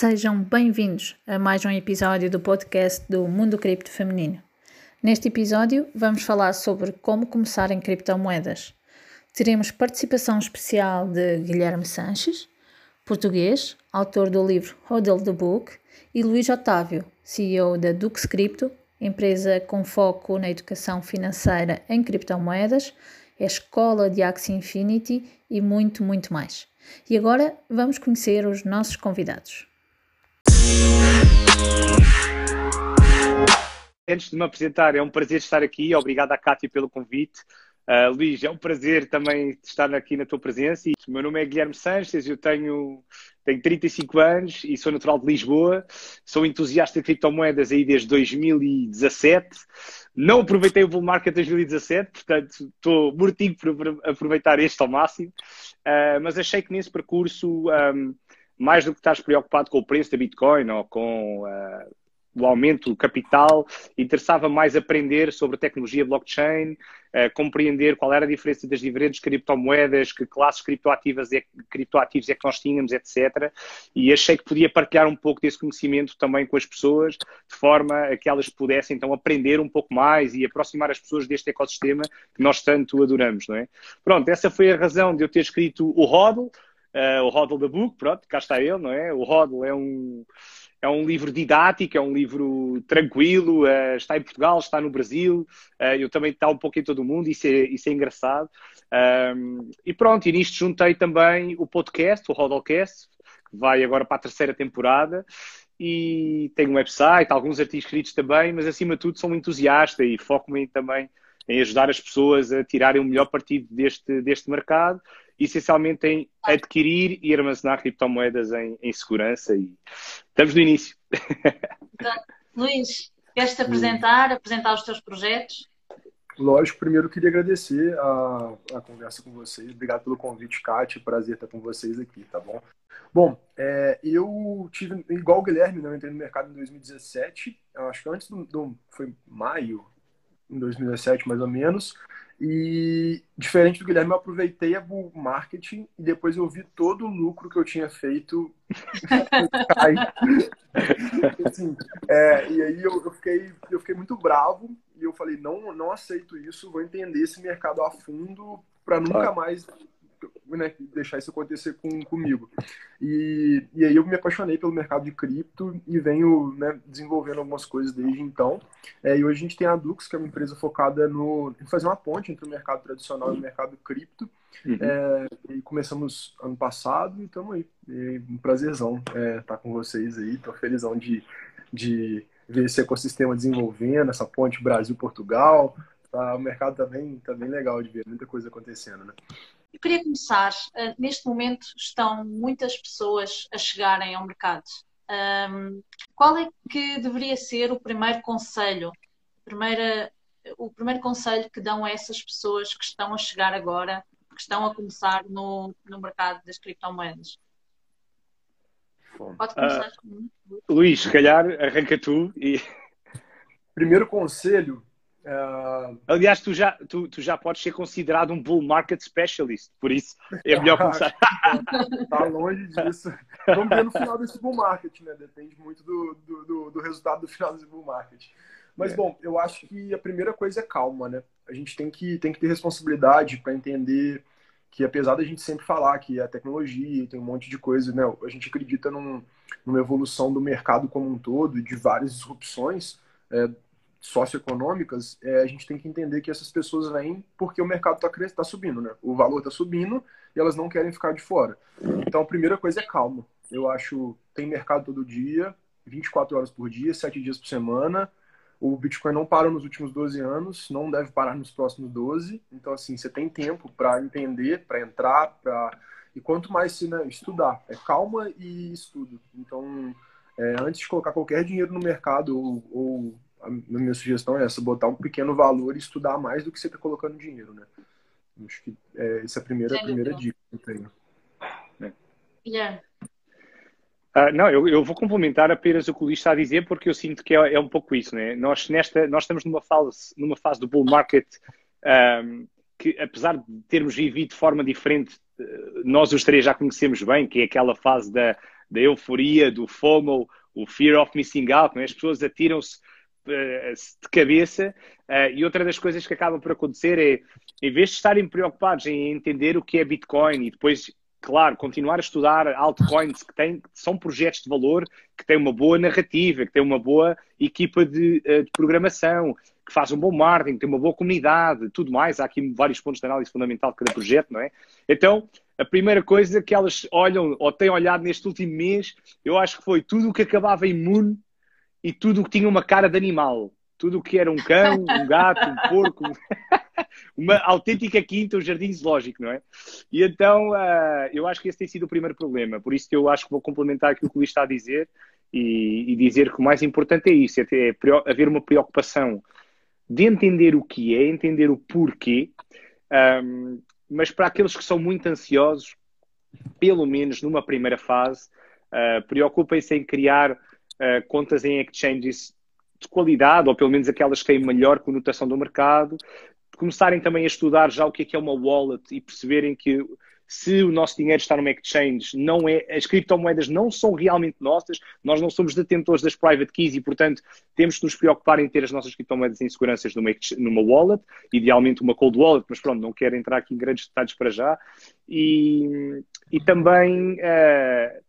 Sejam bem-vindos a mais um episódio do podcast do Mundo Cripto Feminino. Neste episódio, vamos falar sobre como começar em criptomoedas. Teremos participação especial de Guilherme Sanches, português, autor do livro Hodl the Book, e Luís Otávio, CEO da Dux Crypto, empresa com foco na educação financeira em criptomoedas, é escola de Axie Infinity e muito, muito mais. E agora vamos conhecer os nossos convidados. Antes de me apresentar, é um prazer estar aqui. Obrigado à Cátia pelo convite. Uh, Luís, é um prazer também estar aqui na tua presença. O meu nome é Guilherme Sanches, eu tenho, tenho 35 anos e sou natural de Lisboa. Sou entusiasta de criptomoedas aí desde 2017. Não aproveitei o bull market 2017, portanto estou mortinho por aproveitar este ao máximo. Uh, mas achei que nesse percurso, um, mais do que estás preocupado com o preço da Bitcoin ou com uh, o aumento do capital, interessava mais aprender sobre a tecnologia blockchain, uh, compreender qual era a diferença das diferentes criptomoedas, que classes criptoativas é, criptoativos é que nós tínhamos, etc. E achei que podia partilhar um pouco desse conhecimento também com as pessoas, de forma a que elas pudessem então aprender um pouco mais e aproximar as pessoas deste ecossistema que nós tanto adoramos, não é? Pronto, essa foi a razão de eu ter escrito o Hodl, uh, o Hodl the Book, pronto, cá está ele, não é? O Hodl é um é um livro didático, é um livro tranquilo, uh, está em Portugal, está no Brasil, uh, eu também está um pouco em todo o mundo, isso é, isso é engraçado. Um, e pronto, e nisto juntei também o podcast, o Rodalcast, que vai agora para a terceira temporada, e tenho um website, alguns artigos escritos também, mas acima de tudo sou um entusiasta e foco-me também em ajudar as pessoas a tirarem o melhor partido deste, deste mercado essencialmente em adquirir e armazenar criptomoedas em, em segurança e estamos no início. Então, Luís, queres te apresentar, apresentar os teus projetos? Lógico, primeiro queria agradecer a, a conversa com vocês. Obrigado pelo convite, Kátia. Prazer estar com vocês aqui, tá bom? Bom, é, eu tive, igual o Guilherme, né, eu entrei no mercado em 2017, acho que antes do, do foi maio, em 2017 mais ou menos. E diferente do Guilherme, eu aproveitei a bull marketing e depois eu vi todo o lucro que eu tinha feito. Assim, é, e aí eu, eu, fiquei, eu fiquei muito bravo e eu falei, não, não aceito isso, vou entender esse mercado a fundo para nunca mais né, deixar isso acontecer com, comigo. E, e aí eu me apaixonei pelo mercado de cripto e venho né, desenvolvendo algumas coisas desde então. É, e hoje a gente tem a Dux, que é uma empresa focada no, em fazer uma ponte entre o mercado tradicional e o mercado cripto. Uhum. É, e começamos ano passado e estamos aí. E um prazerzão é, estar com vocês aí. Estou felizão de, de ver esse ecossistema desenvolvendo, essa ponte Brasil-Portugal. Tá, o mercado também tá, tá bem legal de ver, muita coisa acontecendo, né? Eu queria começar. Uh, neste momento estão muitas pessoas a chegarem ao mercado. Um, qual é que deveria ser o primeiro conselho, primeira, o primeiro conselho que dão a essas pessoas que estão a chegar agora, que estão a começar no, no mercado das criptomoedas? Pode começar. Uh, Luís, se calhar arranca tu e. Primeiro conselho Uh... Aliás, tu já, tu, tu, já podes ser considerado um bull market specialist, por isso é melhor começar. Está longe disso. Vamos ver no final desse bull market, né? Depende muito do, do, do, do resultado do final desse bull market. Mas, é. bom, eu acho que a primeira coisa é calma, né? A gente tem que, tem que ter responsabilidade para entender que, apesar da gente sempre falar que a tecnologia tem um monte de coisa, né? A gente acredita num, numa evolução do mercado como um todo, de várias disrupções. É, socioeconômicas, é, a gente tem que entender que essas pessoas vêm porque o mercado está tá subindo, né? O valor está subindo e elas não querem ficar de fora. Então, a primeira coisa é calma. Eu acho tem mercado todo dia, 24 horas por dia, 7 dias por semana. O Bitcoin não parou nos últimos 12 anos, não deve parar nos próximos 12. Então, assim, você tem tempo para entender, para entrar, para e quanto mais se né, estudar, é calma e estudo. Então, é, antes de colocar qualquer dinheiro no mercado ou, ou a minha sugestão é essa, botar um pequeno valor e estudar mais do que você está colocando dinheiro, né? Acho que é, essa é a primeira, a primeira dica que eu tenho. É. Yeah. Uh, não, eu, eu, vou complementar apenas o que o Luís está a dizer, porque eu sinto que é, é, um pouco isso, né? Nós, nesta, nós estamos numa fase, numa fase do bull market um, que, apesar de termos vivido de forma diferente, nós os três já conhecemos bem, que é aquela fase da, da euforia, do FOMO, o Fear of Missing Out, é? as pessoas atiram-se uh, de cabeça uh, e outra das coisas que acaba por acontecer é, em vez de estarem preocupados em entender o que é Bitcoin e depois claro, continuar a estudar altcoins que, têm, que são projetos de valor, que têm uma boa narrativa, que têm uma boa equipa de, de programação, que faz um bom marketing, tem uma boa comunidade, tudo mais. Há aqui vários pontos de análise fundamental de cada projeto, não é? Então, a primeira coisa que elas olham ou têm olhado neste último mês, eu acho que foi tudo o que acabava moon e tudo o que tinha uma cara de animal. Tudo o que era um cão, um gato, um porco, uma autêntica quinta, um jardim zoológico, não é? E então, uh, eu acho que esse tem sido o primeiro problema. Por isso que eu acho que vou complementar aquilo que o Luís está a dizer e, e dizer que o mais importante é isso, é, ter, é haver uma preocupação de entender o que é, entender o porquê, um, mas para aqueles que são muito ansiosos, pelo menos numa primeira fase, uh, preocupem-se em criar uh, contas em exchanges de qualidade, ou pelo menos aquelas que têm melhor conotação do mercado, começarem também a estudar já o que é, que é uma wallet e perceberem que se o nosso dinheiro está numa exchange, não é, as criptomoedas não são realmente nossas, nós não somos detentores das private keys e, portanto, temos que nos preocupar em ter as nossas criptomoedas em seguranças numa, numa wallet, idealmente uma cold wallet, mas pronto, não quero entrar aqui em grandes detalhes para já. E, e também, uh,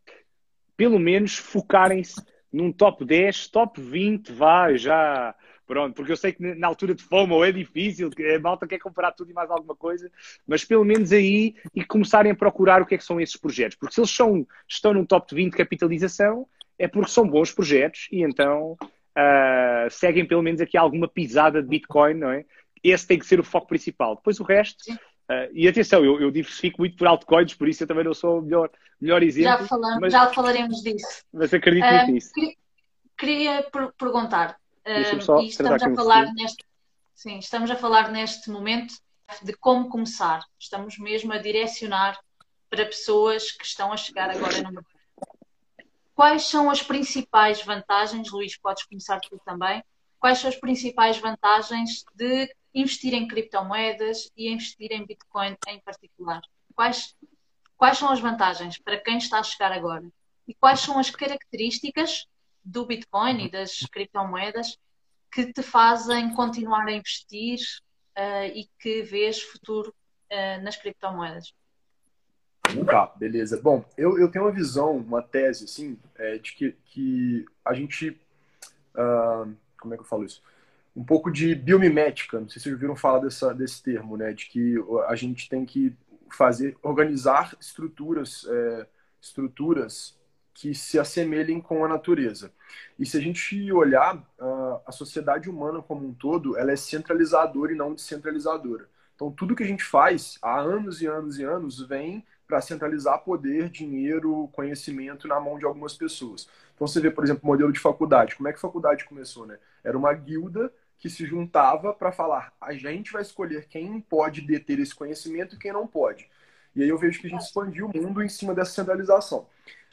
pelo menos, focarem-se num top 10, top 20, vá, já Pronto, porque eu sei que na altura de FOMO é difícil, a malta quer comprar tudo e mais alguma coisa, mas pelo menos aí e começarem a procurar o que é que são esses projetos. Porque se eles são, estão num top 20 de capitalização, é porque são bons projetos e então uh, seguem pelo menos aqui alguma pisada de Bitcoin, não é? Esse tem que ser o foco principal. Depois o resto. Uh, e atenção, eu, eu, diversifico muito por altcoins, por isso eu também não sou o melhor, melhor exemplo. Já, falamos, mas, já falaremos disso. Mas acredito uh, muito nisso. Queria, queria perguntar, Uh, e estamos a falar neste, sim, estamos a falar neste momento de como começar. Estamos mesmo a direcionar para pessoas que estão a chegar agora no mercado. Quais são as principais vantagens, Luís, podes começar tu também, quais são as principais vantagens de investir em criptomoedas e investir em Bitcoin em particular? Quais, quais são as vantagens para quem está a chegar agora? E quais são as características do Bitcoin e das criptomoedas que te fazem continuar a investir uh, e que vês futuro uh, nas criptomoedas? Tá, beleza. Bom, eu, eu tenho uma visão, uma tese, assim, é, de que, que a gente. Uh, como é que eu falo isso? Um pouco de biomimética, não sei se vocês ouviram falar dessa, desse termo, né? De que a gente tem que fazer, organizar estruturas, é, estruturas que se assemelhem com a natureza. E se a gente olhar, a sociedade humana como um todo, ela é centralizadora e não descentralizadora. Então, tudo que a gente faz há anos e anos e anos vem para centralizar poder, dinheiro, conhecimento na mão de algumas pessoas. Então, você vê, por exemplo, o modelo de faculdade. Como é que a faculdade começou? Né? Era uma guilda que se juntava para falar: a gente vai escolher quem pode deter esse conhecimento e quem não pode. E aí eu vejo que a gente expandiu o mundo em cima dessa centralização.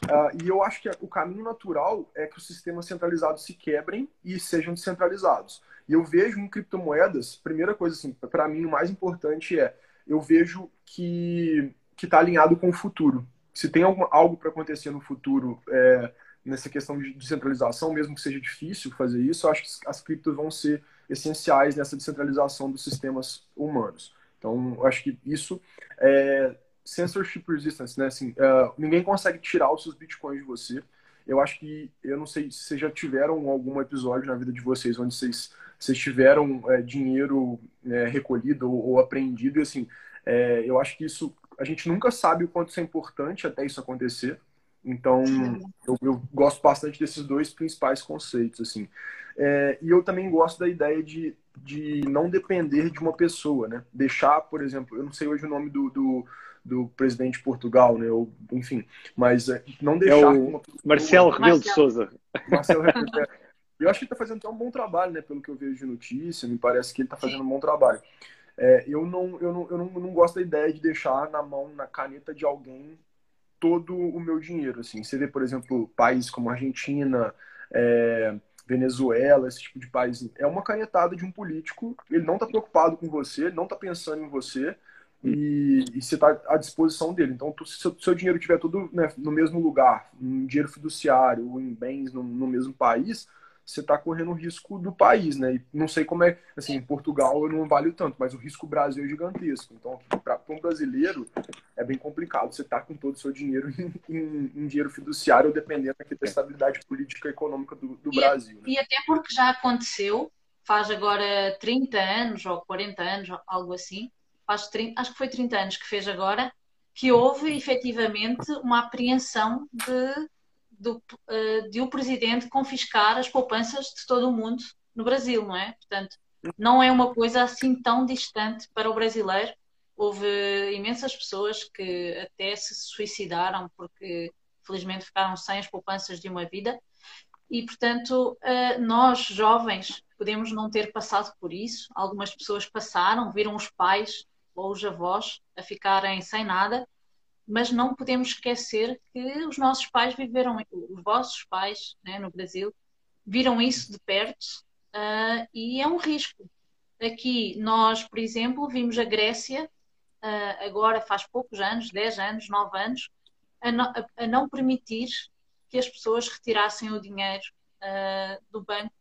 Uh, e eu acho que o caminho natural é que os sistemas centralizados se quebrem e sejam descentralizados. E eu vejo em criptomoedas, primeira coisa assim, para mim o mais importante é, eu vejo que que está alinhado com o futuro. Se tem algum, algo para acontecer no futuro é, nessa questão de descentralização, mesmo que seja difícil fazer isso, eu acho que as criptos vão ser essenciais nessa descentralização dos sistemas humanos. Então, acho que isso é, censorship resistance, né? Assim, uh, ninguém consegue tirar os seus bitcoins de você. Eu acho que, eu não sei se vocês já tiveram algum episódio na vida de vocês onde vocês, vocês tiveram é, dinheiro é, recolhido ou, ou, apreendido. E assim, é, eu acho que isso, a gente nunca sabe o quanto isso é importante até isso acontecer. Então, eu, eu gosto bastante desses dois principais conceitos, assim. É, e eu também gosto da ideia de, de não depender de uma pessoa, né? Deixar, por exemplo, eu não sei hoje o nome do, do do presidente de Portugal, né? Ou, enfim, mas é, não deixar. É o Marcelo Rebelo de Souza. Marcelo Rebelo Eu acho que ele está fazendo até um bom trabalho, né? Pelo que eu vejo de notícia, me parece que ele está fazendo um bom trabalho. É, eu não, eu, não, eu não, não gosto da ideia de deixar na mão, na caneta de alguém, todo o meu dinheiro. Assim. Você vê, por exemplo, países como Argentina, é, Venezuela, esse tipo de país. É uma canetada de um político, ele não está preocupado com você, ele não está pensando em você, e, e você está à disposição dele. Então, tu, se o seu dinheiro estiver tudo né, no mesmo lugar, em dinheiro fiduciário ou em bens no, no mesmo país, você está correndo o risco do país, né? E não sei como é, assim, em Portugal eu não valho tanto, mas o risco Brasil é gigantesco. Então, para um brasileiro, é bem complicado você estar tá com todo o seu dinheiro em, em, em dinheiro fiduciário, dependendo aqui da estabilidade política e econômica do, do e, Brasil. Né? E até porque já aconteceu, faz agora 30 anos ou 40 anos, algo assim, faz 30, acho que foi 30 anos que fez agora, que houve efetivamente uma apreensão de do, uh, de o presidente confiscar as poupanças de todo o mundo no Brasil, não é? Portanto, não é uma coisa assim tão distante para o brasileiro. Houve imensas pessoas que até se suicidaram porque, felizmente, ficaram sem as poupanças de uma vida. E, portanto, uh, nós, jovens, podemos não ter passado por isso. Algumas pessoas passaram, viram os pais ou os avós a ficarem sem nada mas não podemos esquecer que os nossos pais viveram, os vossos pais né, no Brasil, viram isso de perto uh, e é um risco. Aqui nós, por exemplo, vimos a Grécia, uh, agora faz poucos anos, 10 anos, 9 anos, a, no, a, a não permitir que as pessoas retirassem o dinheiro uh, do banco,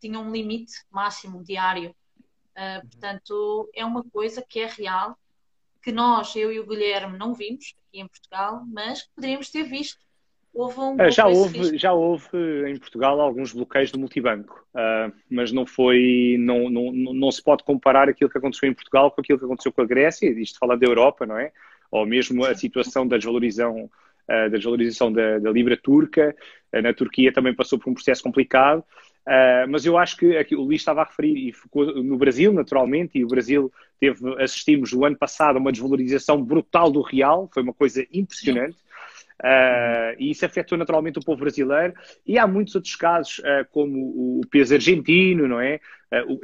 tinham um limite máximo diário. portanto, é uma coisa que é real que nós, eu e o Guilherme, não vimos aqui em Portugal, mas que poderíamos ter visto. Houve um uh, já, houve, já houve em Portugal alguns bloqueios do multibanco, uh, mas não foi, não, não, não se pode comparar aquilo que aconteceu em Portugal com aquilo que aconteceu com a Grécia, isto falando da Europa, não é? Ou mesmo a situação da desvalorização, uh, da, desvalorização da, da libra turca, na Turquia também passou por um processo complicado. Uh, mas eu acho que aqui, o Luís estava a referir, e focou no Brasil, naturalmente, e o Brasil teve, assistimos o ano passado a uma desvalorização brutal do real, foi uma coisa impressionante. Uh, e isso afetou naturalmente o povo brasileiro. E há muitos outros casos, uh, como o peso argentino, não é?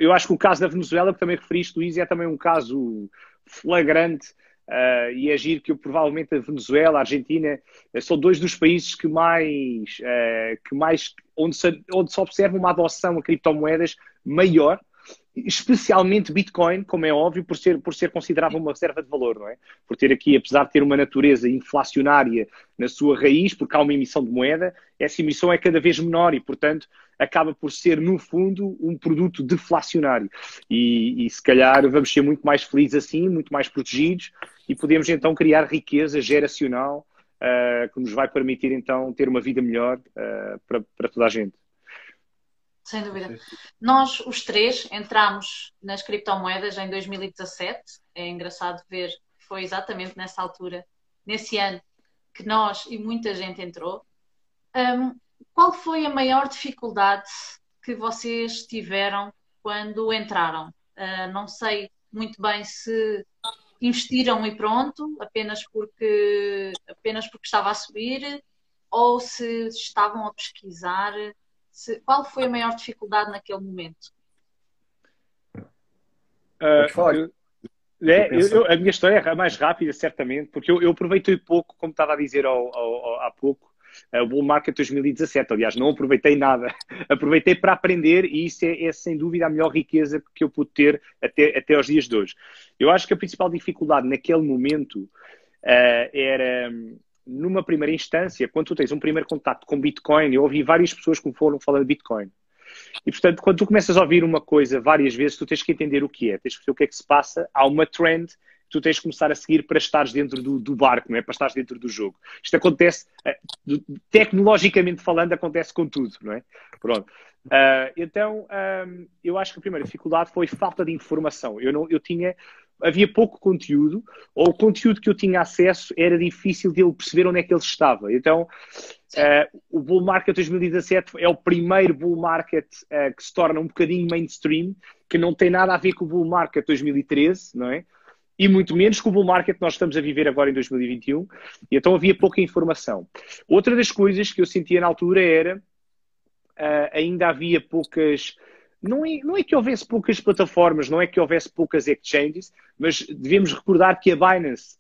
eu acho que o caso da Venezuela, que também referiste, Luís, é também um caso flagrante Uh, e agir é que eu, provavelmente a Venezuela, a Argentina, uh, são dois dos países que mais, uh, que mais onde, se, onde se observa uma adoção a criptomoedas maior, especialmente Bitcoin, como é óbvio, por ser, por ser considerado uma reserva de valor, não é? Por ter aqui, apesar de ter uma natureza inflacionária na sua raiz, porque há uma emissão de moeda, essa emissão é cada vez menor e, portanto, acaba por ser, no fundo, um produto deflacionário. E, e se calhar vamos ser muito mais felizes assim, muito mais protegidos e podemos então criar riqueza geracional uh, que nos vai permitir então ter uma vida melhor uh, para, para toda a gente. Sem dúvida. Nós, os três, entramos nas criptomoedas em 2017. É engraçado ver que foi exatamente nessa altura, nesse ano, que nós e muita gente entrou. Um, qual foi a maior dificuldade que vocês tiveram quando entraram? Uh, não sei muito bem se investiram e pronto, apenas porque, apenas porque estava a subir, ou se estavam a pesquisar? Se, qual foi a maior dificuldade naquele momento? Uh, é, eu, eu, a minha história é mais rápida, certamente, porque eu, eu aproveitei pouco, como estava a dizer ao, ao, ao, há pouco, o Bull Market 2017. Aliás, não aproveitei nada. Aproveitei para aprender e isso é, é, sem dúvida a melhor riqueza que eu pude ter até, até aos dias de hoje. Eu acho que a principal dificuldade naquele momento uh, era, numa primeira instância, quando tu tens um primeiro contato com Bitcoin, eu ouvi várias pessoas que foram falando de Bitcoin. E, portanto, quando tu começas a ouvir uma coisa várias vezes, tu tens que entender o que é, tens que ver o que é que se passa. Há uma trend tu tens que começar a seguir para estares dentro do, do barco, não é? Para estares dentro do jogo. Isto acontece, eh, tecnologicamente falando, acontece com tudo, não é? Pronto. Uh, então, um, eu acho que a primeira dificuldade foi falta de informação. Eu, não, eu tinha, havia pouco conteúdo, ou o conteúdo que eu tinha acesso era difícil de ele perceber onde é que ele estava. Então, uh, o bull market 2017 é o primeiro bull market uh, que se torna um bocadinho mainstream, que não tem nada a ver com o bull market 2013, não é? e muito menos com o bull market que nós estamos a viver agora em 2021, e então havia pouca informação. Outra das coisas que eu sentia na altura era uh, ainda havia poucas. Não é, não é que houvesse poucas plataformas, não é que houvesse poucas exchanges, mas devemos recordar que a Binance,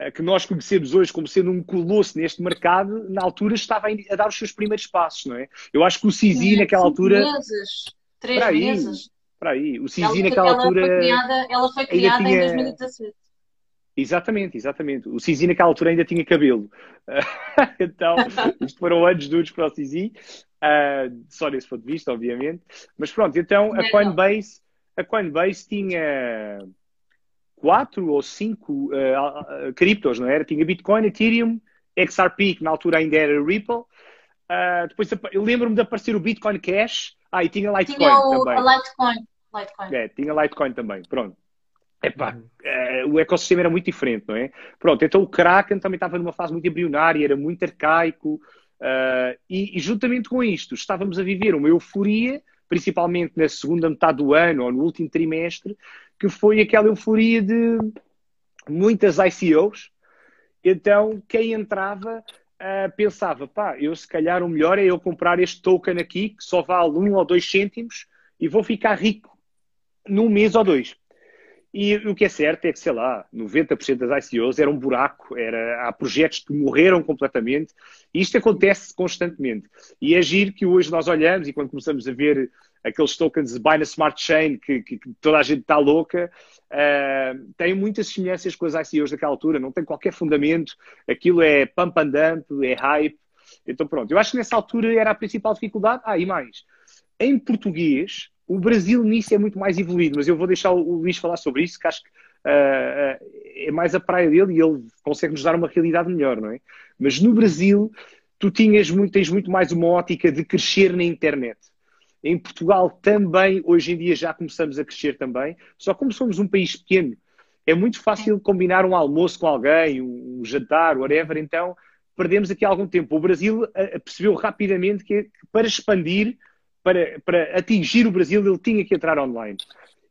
uh, que nós conhecemos hoje como sendo um colosso neste mercado, na altura estava a dar os seus primeiros passos, não é? Eu acho que o CZ naquela altura. Meses, três aí, meses para aí. O CISI naquela altura. Foi criada, ela foi criada tinha... em 2017. Exatamente, exatamente. O Cizi naquela altura ainda tinha cabelo. então, isto foram anos duros para o Cizi. Uh, só nesse ponto de vista, obviamente. Mas pronto, então a Coinbase, a Coinbase tinha quatro ou cinco uh, criptos, não era? Tinha Bitcoin, Ethereum, XRP, que na altura ainda era Ripple. Uh, depois eu lembro-me de aparecer o Bitcoin Cash. Ah, e tinha Litecoin tinha o, também. A Litecoin. Litecoin. É, tinha Litecoin também. Pronto. Epá, uhum. o ecossistema era muito diferente, não é? Pronto, então o Kraken também estava numa fase muito embrionária, era muito arcaico, uh, e, e, juntamente com isto estávamos a viver uma euforia, principalmente na segunda metade do ano ou no último trimestre, que foi aquela euforia de muitas ICOs. Então, quem entrava uh, pensava, pá, eu se calhar o melhor é eu comprar este token aqui, que só vale um ou dois cêntimos, e vou ficar rico num mês ou dois. E o que é certo é que, sei lá, 90% das ICOs era um buraco, era, há projetos que morreram completamente, e isto acontece constantemente. E é giro que hoje nós olhamos e quando começamos a ver aqueles tokens de Binance Smart Chain que, que, que toda a gente está louca, uh, tem muitas semelhanças com as ICOs daquela altura, não tem qualquer fundamento, aquilo é pump and dump, é hype. Então pronto, eu acho que nessa altura era a principal dificuldade. Ah, e mais, em português, o Brasil nisso é muito mais evoluído, mas eu vou deixar o Luís falar sobre isso, que acho que uh, é mais a praia dele e ele consegue nos dar uma realidade melhor, não é? Mas no Brasil, tu tinhas muito, tens muito mais uma ótica de crescer na internet. Em Portugal também, hoje em dia já começamos a crescer também, só como somos um país pequeno, é muito fácil combinar um almoço com alguém, um jantar, whatever, então perdemos aqui algum tempo. O Brasil percebeu rapidamente que para expandir para, para atingir o Brasil, ele tinha que entrar online.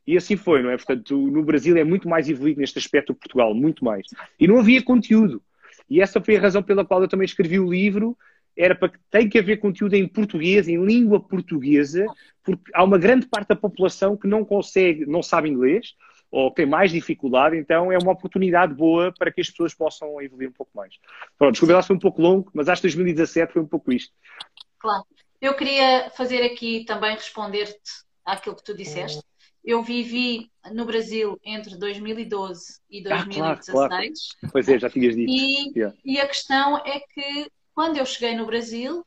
E assim foi, não é? Portanto, no Brasil é muito mais evoluído neste aspecto que Portugal, muito mais. E não havia conteúdo. E essa foi a razão pela qual eu também escrevi o livro. Era para que tem que haver conteúdo em português, em língua portuguesa, porque há uma grande parte da população que não consegue, não sabe inglês, ou tem mais dificuldade, então é uma oportunidade boa para que as pessoas possam evoluir um pouco mais. Pronto, desculpa lá, foi um pouco longo, mas acho que 2017 foi um pouco isto. Claro. Eu queria fazer aqui também responder-te àquilo que tu disseste. Eu vivi no Brasil entre 2012 e 2016. Ah, claro, claro. Pois é, já tinhas dito. E, yeah. e a questão é que quando eu cheguei no Brasil,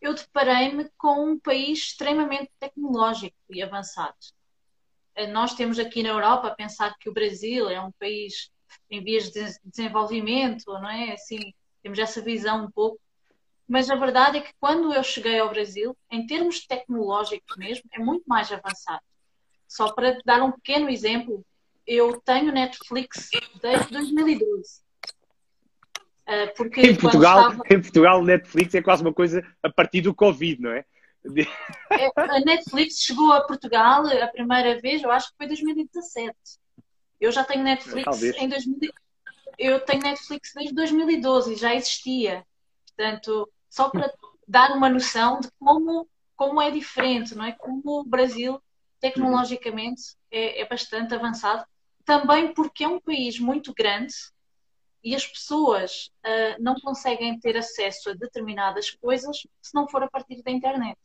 eu deparei-me com um país extremamente tecnológico e avançado. Eh, nós temos aqui na Europa a pensar que o Brasil é um país em vias de desenvolvimento, não é? Assim, temos essa visão um pouco mas a verdade é que quando eu cheguei ao Brasil, em termos tecnológicos mesmo, é muito mais avançado. Só para dar um pequeno exemplo, eu tenho Netflix desde 2012. Ah, porque em Portugal, estava... em Portugal, Netflix é quase uma coisa a partir do Covid, não é? é? A Netflix chegou a Portugal a primeira vez, eu acho que foi 2017. Eu já tenho Netflix Talvez. em 2000. Eu tenho Netflix desde 2012, já existia. Portanto, só para dar uma noção de como, como é diferente, não é? Como o Brasil, tecnologicamente, é, é bastante avançado. Também porque é um país muito grande e as pessoas uh, não conseguem ter acesso a determinadas coisas se não for a partir da internet.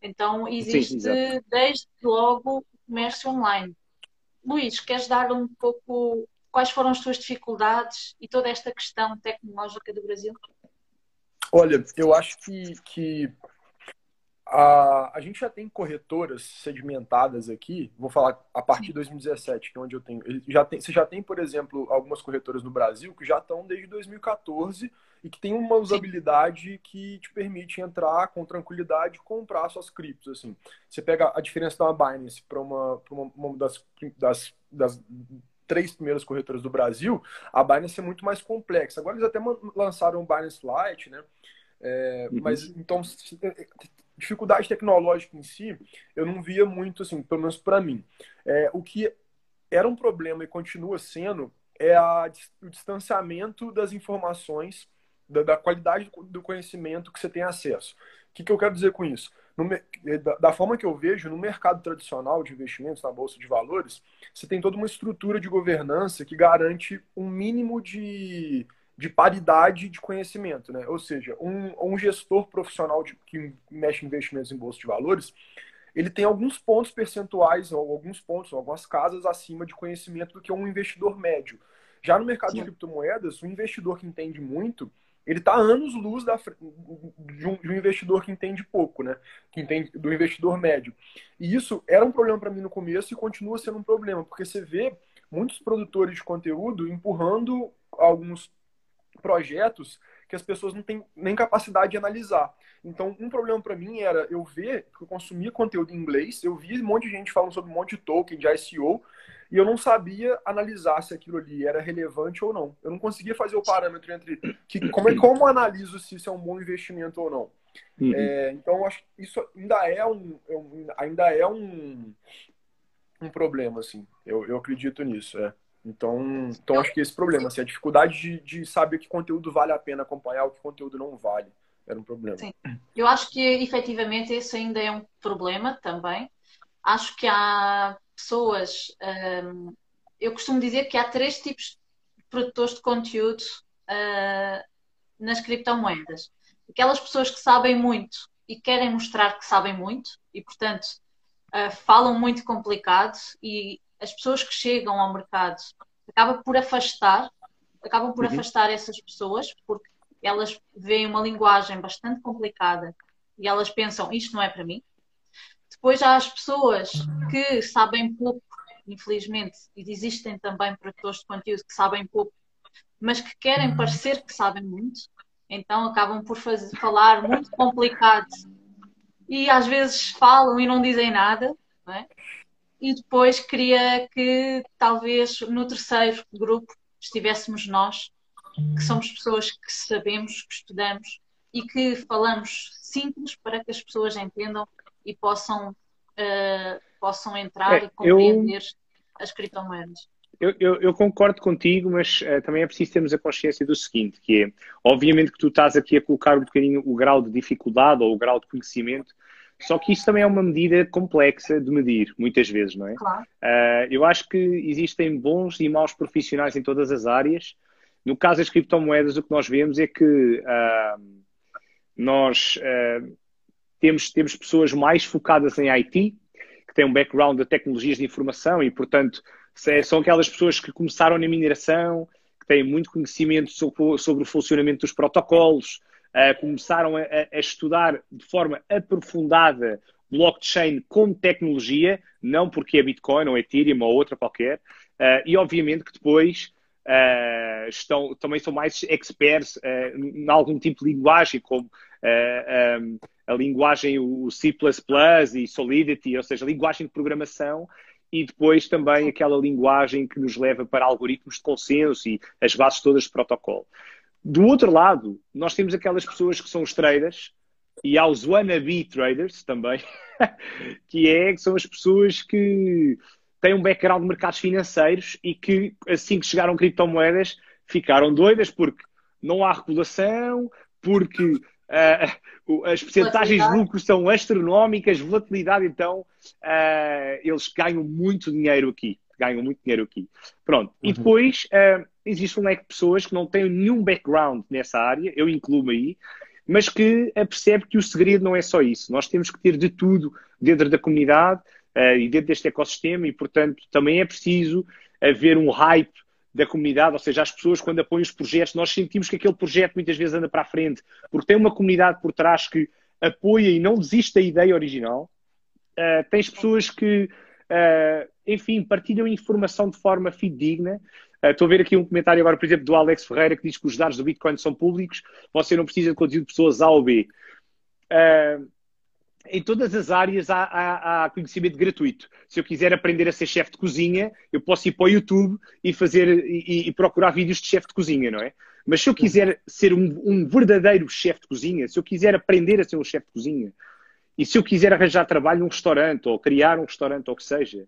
Então, existe Sim, desde logo o comércio online. Luís, queres dar um pouco quais foram as tuas dificuldades e toda esta questão tecnológica do Brasil? Olha, eu acho que, que a, a gente já tem corretoras sedimentadas aqui, vou falar a partir de 2017, que é onde eu tenho. Já tem, você já tem, por exemplo, algumas corretoras no Brasil que já estão desde 2014 e que tem uma usabilidade Sim. que te permite entrar com tranquilidade e comprar suas criptos. Assim. Você pega a diferença da Binance para uma, uma, uma das, das, das três primeiras corretoras do Brasil, a Binance é muito mais complexa. Agora eles até lançaram o Binance Lite, né? É, uhum. Mas então dificuldade tecnológica em si, eu não via muito assim, pelo menos para mim. É, o que era um problema e continua sendo é a, o distanciamento das informações, da, da qualidade do conhecimento que você tem acesso. O que, que eu quero dizer com isso? No, eh, da, da, forma que eu vejo, no mercado tradicional de investimentos, na Bolsa de Valores, você tem toda uma estrutura de governança que garante um mínimo de, de paridade de conhecimento. Né? Ou seja, um, um gestor profissional de, que mexe em investimentos em Bolsa de Valores, ele tem alguns pontos percentuais, ou alguns pontos, ou algumas casas acima de conhecimento do que um investidor médio. Já no mercado Sim. de criptomoedas, o investidor que entende muito, ele está anos luz da, de, um, de, um, investidor que entende pouco, né? Que entende do investidor médio. E isso era um problema para mim no começo e continua sendo um problema, porque você vê muitos produtores de conteúdo empurrando alguns projetos que as pessoas não têm nem capacidade de analisar. Então, um problema para mim era eu ver que eu consumia conteúdo em inglês, eu vi um monte de gente falando sobre um monte de token, de ICO, e eu não sabia analisar se aquilo ali era relevante ou não. Eu não conseguia fazer o parâmetro entre que, como, é, como analiso se isso é um bom investimento ou não. Uhum. É, então, acho que isso ainda é um, ainda é um, um problema, assim. Eu, eu acredito nisso, é. Então, então acho que esse problema, assim, a dificuldade de, de saber que conteúdo vale a pena acompanhar, o que conteúdo não vale, era um problema. Sim. Eu acho que efetivamente esse ainda é um problema também. Acho que há pessoas. Um, eu costumo dizer que há três tipos de produtores de conteúdo uh, nas criptomoedas. Aquelas pessoas que sabem muito e querem mostrar que sabem muito e, portanto, uh, falam muito complicado e as pessoas que chegam ao mercado acabam por afastar, acabam por uhum. afastar essas pessoas porque elas veem uma linguagem bastante complicada e elas pensam isto não é para mim. Depois há as pessoas que sabem pouco, infelizmente, e existem também produtores de conteúdo que sabem pouco, mas que querem uhum. parecer que sabem muito, então acabam por fazer, falar muito complicado e às vezes falam e não dizem nada, não é? e depois queria que talvez no terceiro grupo estivéssemos nós, que somos pessoas que sabemos, que estudamos e que falamos simples para que as pessoas entendam e possam, uh, possam entrar é, e compreender eu, as criptomoedas. Eu, eu, eu, concordo contigo, mas uh, também é preciso termos a consciência do seguinte, que é, obviamente que tu estás aqui a colocar um bocadinho o grau de dificuldade ou o grau de conhecimento só que isso também é uma medida complexa de medir, muitas vezes, não é? Claro. Uh, eu acho que existem bons e maus profissionais em todas as áreas. No caso das criptomoedas, o que nós vemos é que uh, nós uh, temos, temos pessoas mais focadas em IT, que têm um background de tecnologias de informação e, portanto, são aquelas pessoas que começaram na mineração, que têm muito conhecimento sobre, sobre o funcionamento dos protocolos, uh, começaram a, a, estudar de forma aprofundada blockchain como tecnologia, não porque é Bitcoin ou Ethereum ou outra qualquer, uh, e obviamente que depois uh, estão, também são mais experts em algum tipo de linguagem, como um, a linguagem, o C++ e Solidity, ou seja, linguagem de programação, e depois também aquela linguagem que nos leva para algoritmos de consenso e as bases todas de protocolo. Do outro lado, nós temos aquelas pessoas que são os traders e há os wannabe traders também, que, é, que são as pessoas que têm um background de mercados financeiros e que, assim que chegaram criptomoedas, ficaram doidas porque não há regulação, porque as percentagens de lucro são astronómicas, volatilidade, então uh, eles ganham muito dinheiro aqui. Ganham muito dinheiro aqui. Pronto. Uhum. E depois uh, existe um leque de pessoas que não têm nenhum background nessa área, eu incluo-me aí, mas que percebe que o segredo não é só isso. Nós temos que ter de tudo dentro da comunidade uh, e dentro deste ecossistema e, portanto, também é preciso haver um hype da comunidade, ou seja, as pessoas quando apoiam os projetos, nós sentimos que aquele projeto muitas vezes anda para a frente, porque tem uma comunidade por trás que apoia e não desiste da ideia original. Uh, tens pessoas que, uh, enfim, partilham informação de forma fidedigna Uh, estou a ver aqui um comentário agora, por exemplo, do Alex Ferreira, que diz que os dados do Bitcoin são públicos, você não precisa de conteúdo de pessoas A ou B. Uh, em todas as áreas há, há, há, conhecimento gratuito. Se eu quiser aprender a ser chefe de cozinha, eu posso ir para o YouTube e fazer e, e procurar vídeos de chefe de cozinha, não é? Mas se eu quiser ser um, um verdadeiro chefe de cozinha, se eu quiser aprender a ser um chefe de cozinha, e se eu quiser arranjar trabalho num restaurante ou criar um restaurante ou o que seja,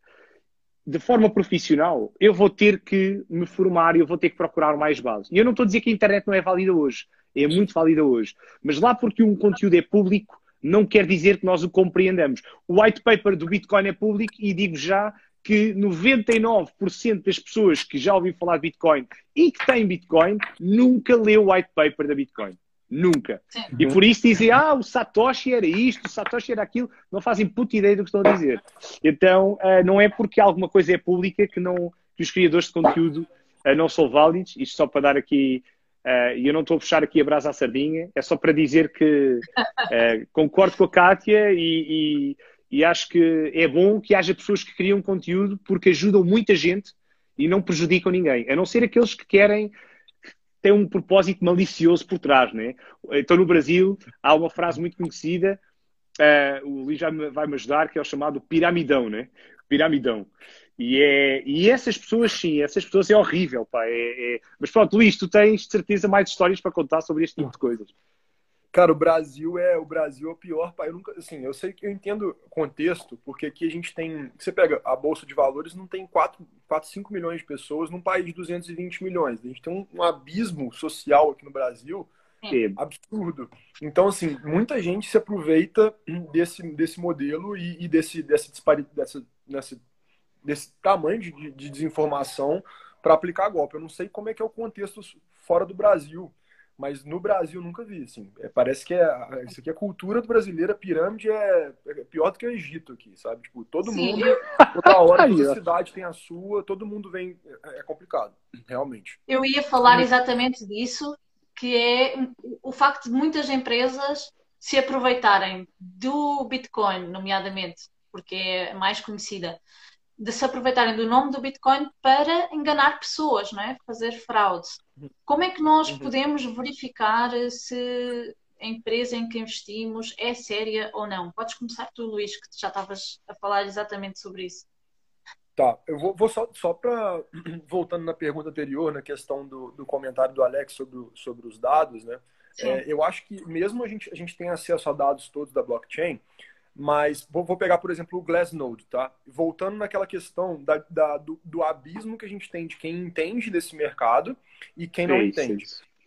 de forma profissional, eu vou ter que me formar e eu vou ter que procurar mais base. E eu não estou a dizer que a internet não é válida hoje. É muito válida hoje. Mas lá porque um conteúdo é público, não quer dizer que nós o compreendamos. O white paper do Bitcoin é público e digo já que 99% das pessoas que já ouviram falar de Bitcoin e que têm Bitcoin nunca leu o white paper da Bitcoin. Nunca. Sim. E por isso dizem, ah, o Satoshi era isto, o Satoshi era aquilo, não fazem puta ideia do que estão a dizer. Então, uh, não é porque alguma coisa é pública que, não, que os criadores de conteúdo uh, não são válidos. Isto só para dar aqui, e eu não estou a puxar aqui a brasa à sardinha, é só para dizer que concordo com a Kátia e, e, e acho que é bom que haja pessoas que criam conteúdo porque ajudam muita gente e não prejudicam ninguém, a não ser aqueles que querem tem um propósito malicioso por trás, né? Então no Brasil há uma frase muito conhecida, uh, o Luís já vai me ajudar, que é o chamado piramidão, né? Piramidão. E, é, e essas pessoas, sim, essas pessoas é horrível, pá. É, é... Mas pronto, Luís, tu tens de certeza mais histórias para contar sobre este tipo de coisas. Cara, o Brasil é o Brasil é o pior, pai. Eu nunca, assim, eu sei que eu entendo o contexto, porque aqui a gente tem, você pega a bolsa de valores, não tem 4, 4 5 milhões de pessoas num país de 220 milhões. A gente tem um, um abismo social aqui no Brasil é. absurdo. Então, assim, muita gente se aproveita desse, desse modelo e, e desse desse disparidade, dessa, desse, desse tamanho de, de desinformação para aplicar golpe. Eu não sei como é que é o contexto fora do Brasil mas no Brasil nunca vi, assim. É, parece que é, isso aqui é cultura do brasileiro, a pirâmide é, é pior do que o Egito aqui, sabe? Tipo, todo Sim. mundo, toda hora, toda cidade tem a sua, todo mundo vem, é, é complicado, realmente. Eu ia falar exatamente disso, que é o facto de muitas empresas se aproveitarem do Bitcoin, nomeadamente, porque é mais conhecida, de se aproveitarem do nome do Bitcoin para enganar pessoas, não é? Fazer fraude. Como é que nós uhum. podemos verificar se a empresa em que investimos é séria ou não? Podes começar tu, Luís, que já estavas a falar exatamente sobre isso. Tá, eu vou, vou só, só para. Voltando na pergunta anterior, na questão do, do comentário do Alex sobre, sobre os dados, né? É, eu acho que mesmo a gente, a gente tem acesso a dados todos da blockchain, mas vou, vou, pegar, por exemplo, o Glassnode, tá? Voltando naquela questão da, da do, do, abismo que a gente tem de quem entende desse mercado e quem não entende.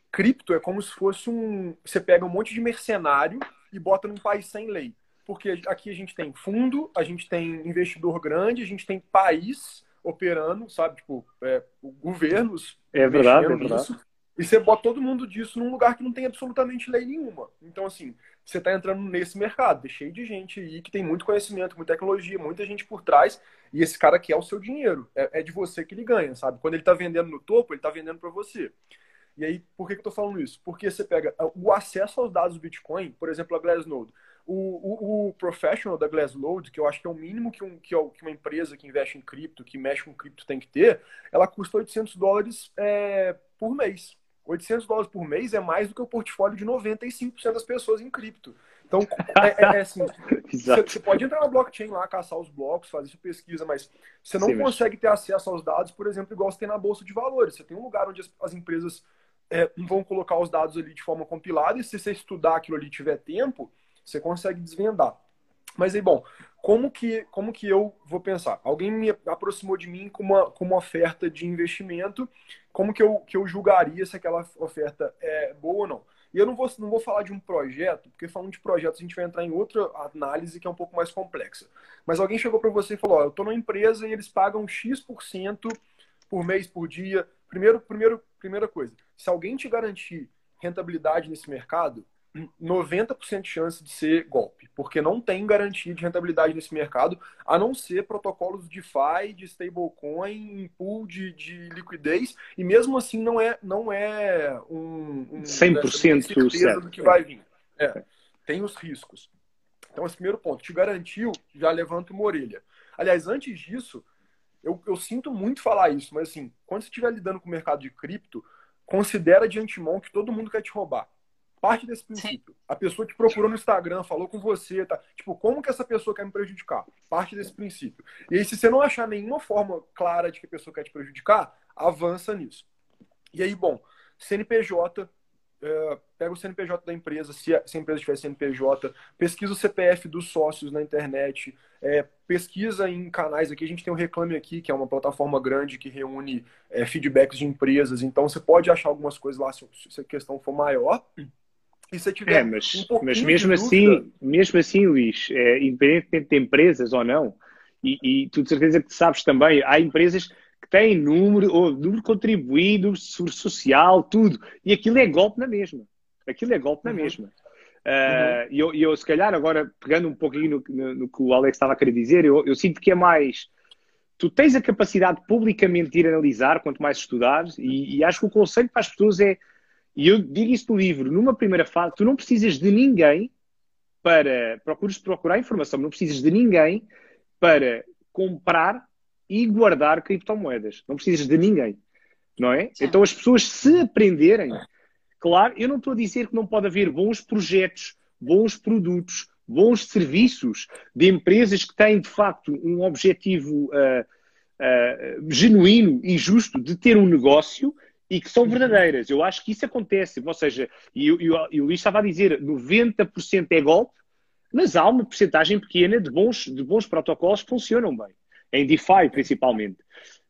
Cripto é como se fosse um. Você pega um monte de mercenário e bota num país sem lei. Porque aqui a gente tem fundo, a gente tem investidor grande, a gente tem país operando, sabe? Tipo, é, governos. É verdade, é verdade. Nisso, e você bota todo mundo disso num lugar que não tem absolutamente lei nenhuma. Então, assim, você está entrando nesse mercado, cheio de gente aí que tem muito conhecimento, muita tecnologia, muita gente por trás, e esse cara quer o seu dinheiro. É, é de você que ele ganha, sabe? Quando ele está vendendo no topo, ele está vendendo para você. E aí, por que, que eu estou falando isso? Porque você pega o acesso aos dados do Bitcoin, por exemplo, a Glassnode. O, o, o professional da Glassnode, que eu acho que é o mínimo que, um, que, é uma empresa que investe em cripto, que mexe com cripto tem que ter, ela custa 800 dólares é, por mês. 800 dólares por mês é mais do que o portfólio de 95% das pessoas em cripto. Então, é, é, é assim, você pode entrar na blockchain lá, caçar os blocos, fazer sua pesquisa, mas você não Sim, consegue ter acesso aos dados, por exemplo, igual você tem na Bolsa de Valores. Você tem um lugar onde as, as empresas é, vão colocar os dados ali de forma compilada e se você estudar aquilo ali tiver tempo, você consegue desvendar. Mas aí, bom, como que, como que eu vou pensar? Alguém me aproximou de mim com uma, com uma oferta de investimento, como que eu, que eu julgaria se aquela oferta é boa ou não? E eu não vou, não vou falar de um projeto, porque falando de projetos a gente vai entrar em outra análise que é um pouco mais complexa. Mas alguém chegou para você e falou: ó, eu estou numa empresa e eles pagam X% por mês, por dia. Primeiro, primeiro, primeira coisa, se alguém te garantir rentabilidade nesse mercado, 90% de chance de ser golpe, porque não tem garantia de rentabilidade nesse mercado, a não ser protocolos de DeFi, de stablecoin, pool de, de liquidez, e mesmo assim não é, não é um, um 100% certeza do que vai vir. É, tem os riscos. Então, esse primeiro ponto, te garantiu, já levanta uma orelha. Aliás, antes disso, eu, eu sinto muito falar isso, mas assim, quando você estiver lidando com o mercado de cripto, considera de antemão que todo mundo quer te roubar. Parte desse princípio. Sim. A pessoa te procurou no Instagram, falou com você, tá? Tipo, como que essa pessoa quer me prejudicar? Parte desse princípio. E aí, se você não achar nenhuma forma clara de que a pessoa quer te prejudicar, avança nisso. E aí, bom, CNPJ, é, pega o CNPJ da empresa, se a, se a, empresa tiver CNPJ, pesquisa o CPF dos sócios na internet, é, pesquisa em canais aqui. A gente tem o Reclame Aqui, que é uma plataforma grande que reúne é, feedbacks de empresas. Então, você pode achar algumas coisas lá se, se a questão for maior. E se tiver é, mas, um mas mesmo assim, mesmo assim, Luís, é, independentemente de empresas ou não, e, e tu de certeza que sabes também, há empresas que têm número, ou número contribuído, seguro social, tudo. E aquilo é golpe na mesma. Aquilo é golpe na uhum. mesma. Uh, E eu, eu, se calhar, agora pegando um pouquinho no, no, no, que o Alex estava a querer dizer, eu, eu sinto que é mais tu tens a capacidade publicamente de ir analisar, quanto mais estudares, e, e acho que o conselho para as pessoas é, e eu digo isso no livro, numa primeira fase, tu não precisas de ninguém para, procuras procurar informação, não precisas de ninguém para comprar e guardar criptomoedas. Não precisas de ninguém, não é? Sim. Então as pessoas se aprenderem, claro, eu não estou a dizer que não pode haver bons projetos, bons produtos, bons serviços de empresas que têm de facto um objetivo uh, uh, genuíno e justo de ter um negócio e que são verdadeiras. Eu acho que isso acontece. Ou seja, e, e, e o Luís estava a dizer, 90% é golpe, mas há uma porcentagem pequena de bons, de bons protocolos que funcionam bem. Em DeFi, principalmente.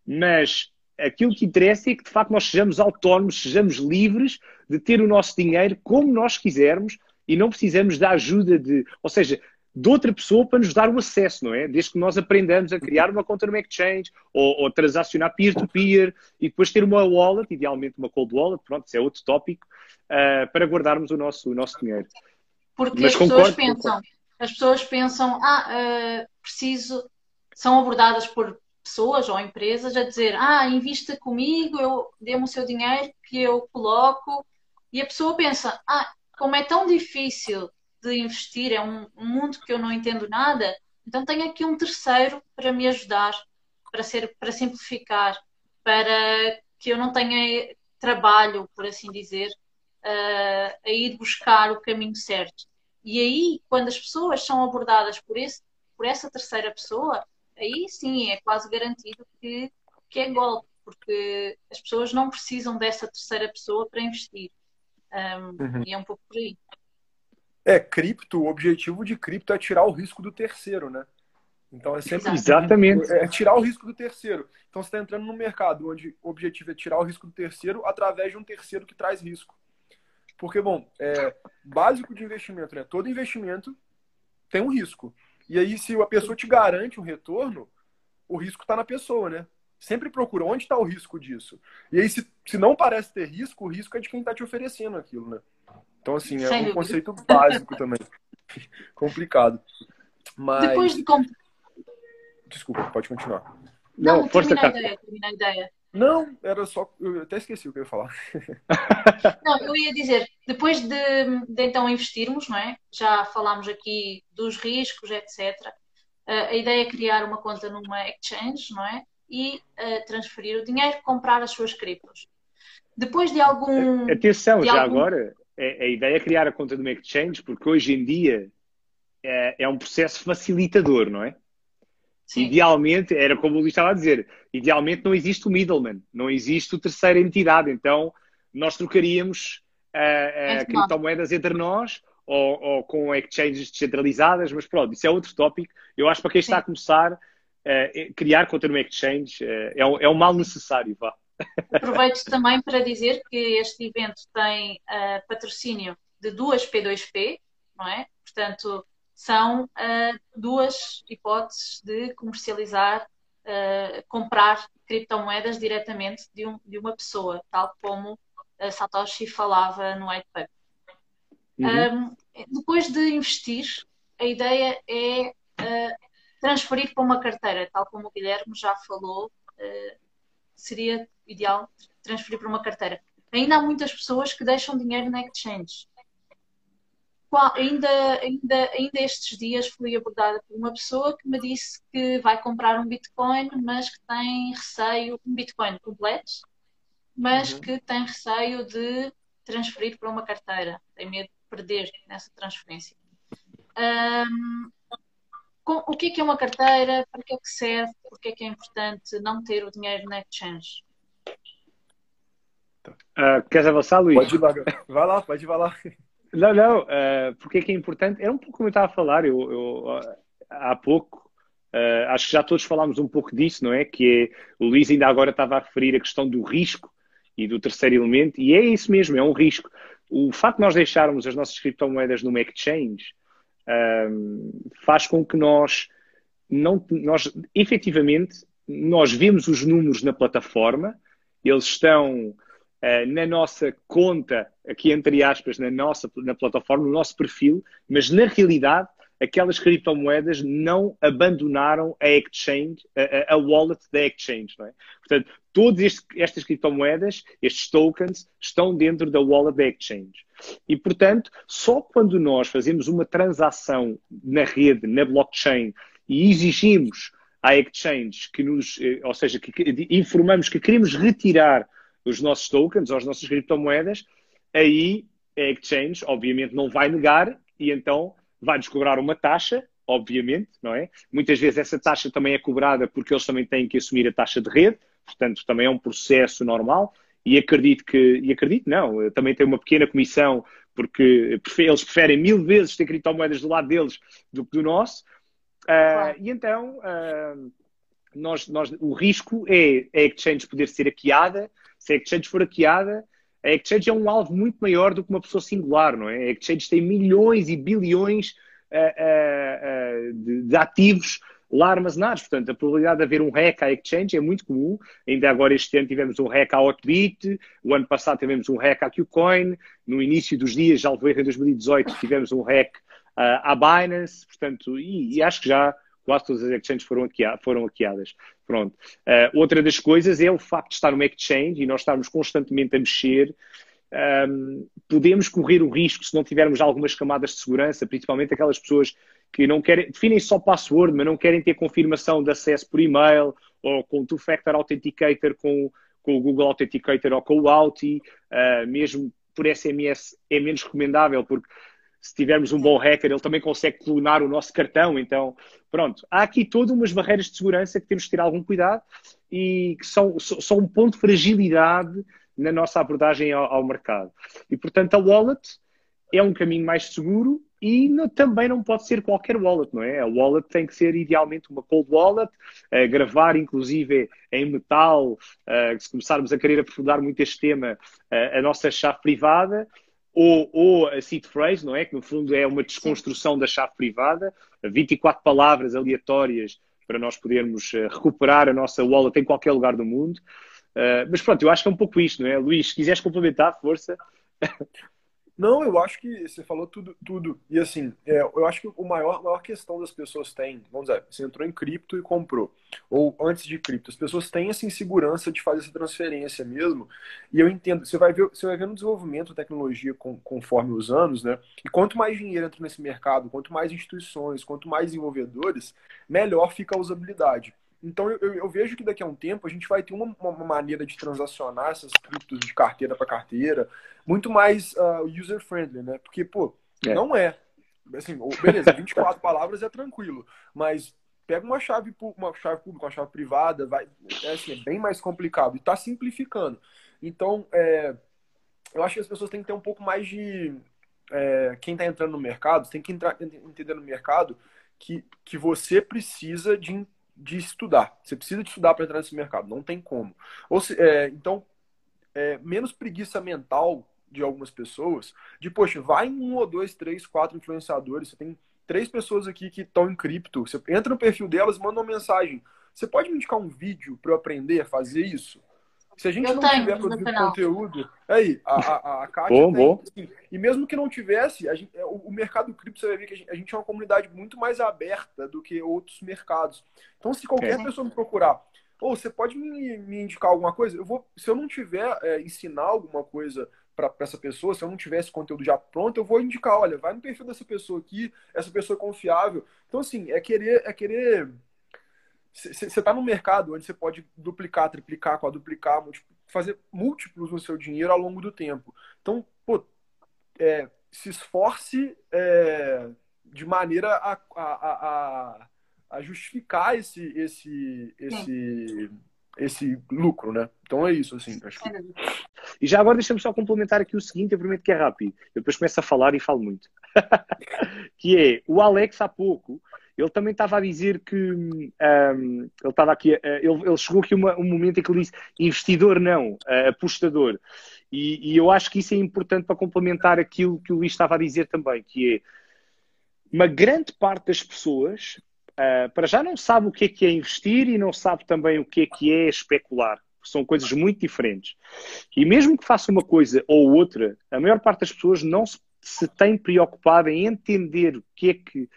Mas aquilo que interessa é que, de facto, nós sejamos autónomos, sejamos livres de ter o nosso dinheiro como nós quisermos e não precisamos da ajuda de, ou seja, de outra pessoa para nos dar o acesso, não é? Desde que nós aprendamos a criar uma conta no exchange ou, ou transacionar peer-to-peer -peer, e depois ter uma wallet, idealmente uma cold wallet, pronto, isso é outro tópico, uh, para guardarmos o nosso, o nosso dinheiro. Porque Mas as concordo, pessoas pensam, concordo. as pessoas pensam, ah, uh, preciso, são abordadas por pessoas ou empresas a dizer, ah, invista comigo, eu dê-me o seu dinheiro que eu coloco, e a pessoa pensa, ah, como é tão difícil de investir, é um, mundo que eu não entendo nada, então tenho aqui um terceiro para me ajudar, para ser, para simplificar, para que eu não tenha trabalho, por assim dizer, uh, a ir buscar o caminho certo. E aí, quando as pessoas são abordadas por, esse, por essa terceira pessoa, aí sim é quase garantido que, que é golpe, porque as pessoas não precisam dessa terceira pessoa para investir. Um, uhum. E é um pouco por aí. É, cripto, o objetivo de cripto é tirar o risco do terceiro, né? Então é sempre. Exatamente. É tirar o risco do terceiro. Então você está entrando no mercado onde o objetivo é tirar o risco do terceiro através de um terceiro que traz risco. Porque, bom, é básico de investimento, né? Todo investimento tem um risco. E aí, se a pessoa te garante um retorno, o risco está na pessoa, né? Sempre procura onde está o risco disso. E aí, se, se não parece ter risco, o risco é de quem está te oferecendo aquilo, né? Então, assim, é Sem um dúvida. conceito básico também. Complicado. Mas. Depois de. Desculpa, pode continuar. Não, não força, termina a ideia, termina a ideia. Não, era só. Eu até esqueci o que eu ia falar. não, eu ia dizer, depois de, de, então investirmos, não é? Já falámos aqui dos riscos, etc. a ideia é criar uma conta numa exchange, não é? E uh, transferir o dinheiro, comprar as suas criptos. Depois de algum. Atenção, de já algum... agora, a, ideia é criar a conta numa exchange, porque hoje em dia é, é um processo facilitador, não é? Sim. Idealmente, era como o Luís estava a dizer, idealmente não existe o middleman, não existe o terceira entidade. Então, nós trocaríamos uh, uh, criptomoedas entre nós ou, ou, com exchanges descentralizadas, mas pronto, isso é outro tópico. Eu acho que para quem está Sim. a começar, uh, criar conta no exchange é, um, é um mal necessário. Vá. Aproveito também para dizer que este evento tem patrocínio de duas P2P, não é? Portanto, são uh, duas hipóteses de comercializar, uh, comprar criptomoedas diretamente de, um, de, uma pessoa, tal como uh, Satoshi falava no white paper. Uhum. Um, depois de investir, a ideia é transferir para uma carteira, tal como o Guilherme já falou, seria ideal transferir para uma carteira. Ainda há muitas pessoas que deixam dinheiro na exchange ainda, ainda, ainda estes dias fui abordada por uma pessoa que me disse que vai comprar um Bitcoin, mas que tem receio, um Bitcoin completo, mas uhum. que tem receio de transferir para uma carteira, tem medo de perder nessa transferência. Um, o que é, que é uma carteira? Para que é que serve? Por que é que é importante não ter o dinheiro na exchange? Uh, queres avançar, Luís? Pode ir lá, vai lá, pode ir lá. Não, não, uh, porque é que é importante? Era um pouco como eu estava a falar, eu, eu há pouco, uh, acho que já todos falámos um pouco disso, não é? Que é, o Luís ainda agora estava a referir a questão do risco e do terceiro elemento, e é isso mesmo, é um risco. O facto de nós deixarmos as nossas criptomoedas numa exchange um, faz com que nós, não, nós, efetivamente, nós vemos os números na plataforma, eles estão uh, na nossa conta, aqui entre aspas, na nossa na plataforma, no nosso perfil, mas na realidade aquelas criptomoedas não abandonaram a exchange, a, a wallet da exchange, é? Portanto, todas estas criptomoedas, estes tokens, estão dentro da wallet da exchange. E, portanto, só quando nós fazemos uma transação na rede, na blockchain, e exigimos à exchange que nos, eh, ou seja, que informamos que queremos retirar os nossos tokens ou as nossas criptomoedas, aí a exchange, obviamente, não vai negar e então vai-nos cobrar uma taxa, obviamente, não é? Muitas vezes essa taxa também é cobrada porque eles também têm que assumir a taxa de rede, portanto, também é um processo normal. E acredito que, e acredito não, também tem uma pequena comissão, porque eles preferem mil vezes ter criptomoedas do lado deles do que do nosso. Uh, e então, uh, nós, nós, o risco é a exchange poder ser hackeada. Se a exchange for hackeada, a exchange é um alvo muito maior do que uma pessoa singular, não é? A exchange tem milhões e bilhões uh, de, de, ativos lá armazenados. Portanto, a probabilidade de haver um hack à exchange é muito comum. Ainda agora este ano tivemos um hack à Hotbit, o ano passado tivemos um hack à Qcoin, no início dos dias, já levou em 2018, tivemos um hack uh, à Binance, portanto, e, e, acho que já quase todas as exchanges foram, foram hackeadas. Pronto. Uh, outra das coisas é o facto de estar numa exchange e nós estarmos constantemente a mexer. Um, podemos correr o risco, se não tivermos algumas camadas de segurança, principalmente aquelas pessoas que não querem, definem só password, mas não querem ter confirmação de acesso por e-mail ou com o Two-Factor Authenticator com, com o Google Authenticator ou com o Auth, uh, mesmo por SMS é menos recomendável, porque se tivermos um bom hacker, ele também consegue clonar o nosso cartão. Então, pronto, há aqui todas umas barreiras de segurança que temos que ter algum cuidado e que são, são um ponto de fragilidade na nossa abordagem ao, ao mercado. E, portanto, a wallet é um caminho mais seguro e também não pode ser qualquer wallet, não é? A wallet tem que ser idealmente uma cold wallet, gravar inclusive em metal, se começarmos a querer aprofundar muito este tema, a nossa chave privada, ou, ou a seed phrase, não é? Que no fundo é uma desconstrução da chave privada, 24 palavras aleatórias para nós podermos recuperar a nossa wallet em qualquer lugar do mundo. mas pronto, eu acho que é um pouco isto, não é? Luís, se quiseres complementar, força. Não, eu acho que você falou tudo, tudo. E assim, é, eu acho que o maior, maior questão das pessoas tem, vamos dizer, você entrou em cripto e comprou, ou antes de cripto, as pessoas têm essa insegurança de fazer essa transferência mesmo. E eu entendo, você vai ver, você vai ver no desenvolvimento da tecnologia com, conforme os anos, né? E quanto mais dinheiro entra nesse mercado, quanto mais instituições, quanto mais desenvolvedores, melhor fica a usabilidade. Então eu, eu, vejo que daqui a um tempo a gente vai ter uma, uma maneira de transacionar essas criptos de carteira para carteira muito mais uh, user-friendly, né? Porque, pô, é. não é. Assim, beleza, 24 palavras é tranquilo, mas pega uma chave, uma chave pública, uma chave privada, vai, é, assim, é bem mais complicado e está simplificando. Então, é, eu acho que as pessoas têm que ter um pouco mais de. É, quem está entrando no mercado, tem que entrar, entender no mercado que, que você precisa de de estudar. Você precisa de estudar para entrar nesse mercado, não tem como. Ou se, é, então, é, menos preguiça mental de algumas pessoas, de, poxa, vai em um ou dois, três, quatro influenciadores, você tem três pessoas aqui que estão em cripto, você entra no perfil delas, manda uma mensagem. Você pode me indicar um vídeo para eu aprender a fazer isso? Se a gente eu não tenho, tiver produzido conteúdo, aí, a, a, a Kátia bom, tem, bom. Assim, e mesmo que não tivesse, a gente, é, o, o mercado cripto, você vai ver que a gente, a gente, é uma comunidade muito mais aberta do que outros mercados. Então, se qualquer é. pessoa me procurar, ou oh, você pode me, me, indicar alguma coisa, eu vou, se eu não tiver é, ensinar alguma coisa para essa pessoa, se eu não tivesse conteúdo já pronto, eu vou indicar, olha, vai no perfil dessa pessoa aqui, essa pessoa é confiável. Então, assim, é querer, é querer você está no mercado onde você pode duplicar, triplicar, quadruplicar, fazer múltiplos no seu dinheiro ao longo do tempo. Então, pô, é, se esforce é, de maneira a, a, a, a, justificar esse, esse, esse, esse lucro, né? Então é isso, assim. Acho que... E já agora deixa-me só complementar aqui o seguinte, eu prometo que é rápido. Eu depois começo a falar e falo muito. que é, o Alex há pouco ele também estava a dizer que um, ele estava aqui, ele, ele, chegou aqui uma, um momento em que ele disse investidor não, uh, apostador. E, e, eu acho que isso é importante para complementar aquilo que o Luís estava a dizer também, que é uma grande parte das pessoas uh, para já não sabe o que é que é investir e não sabe também o que é que é especular. São coisas muito diferentes. E mesmo que faça uma coisa ou outra, a maior parte das pessoas não se, se tem preocupado em entender o que é que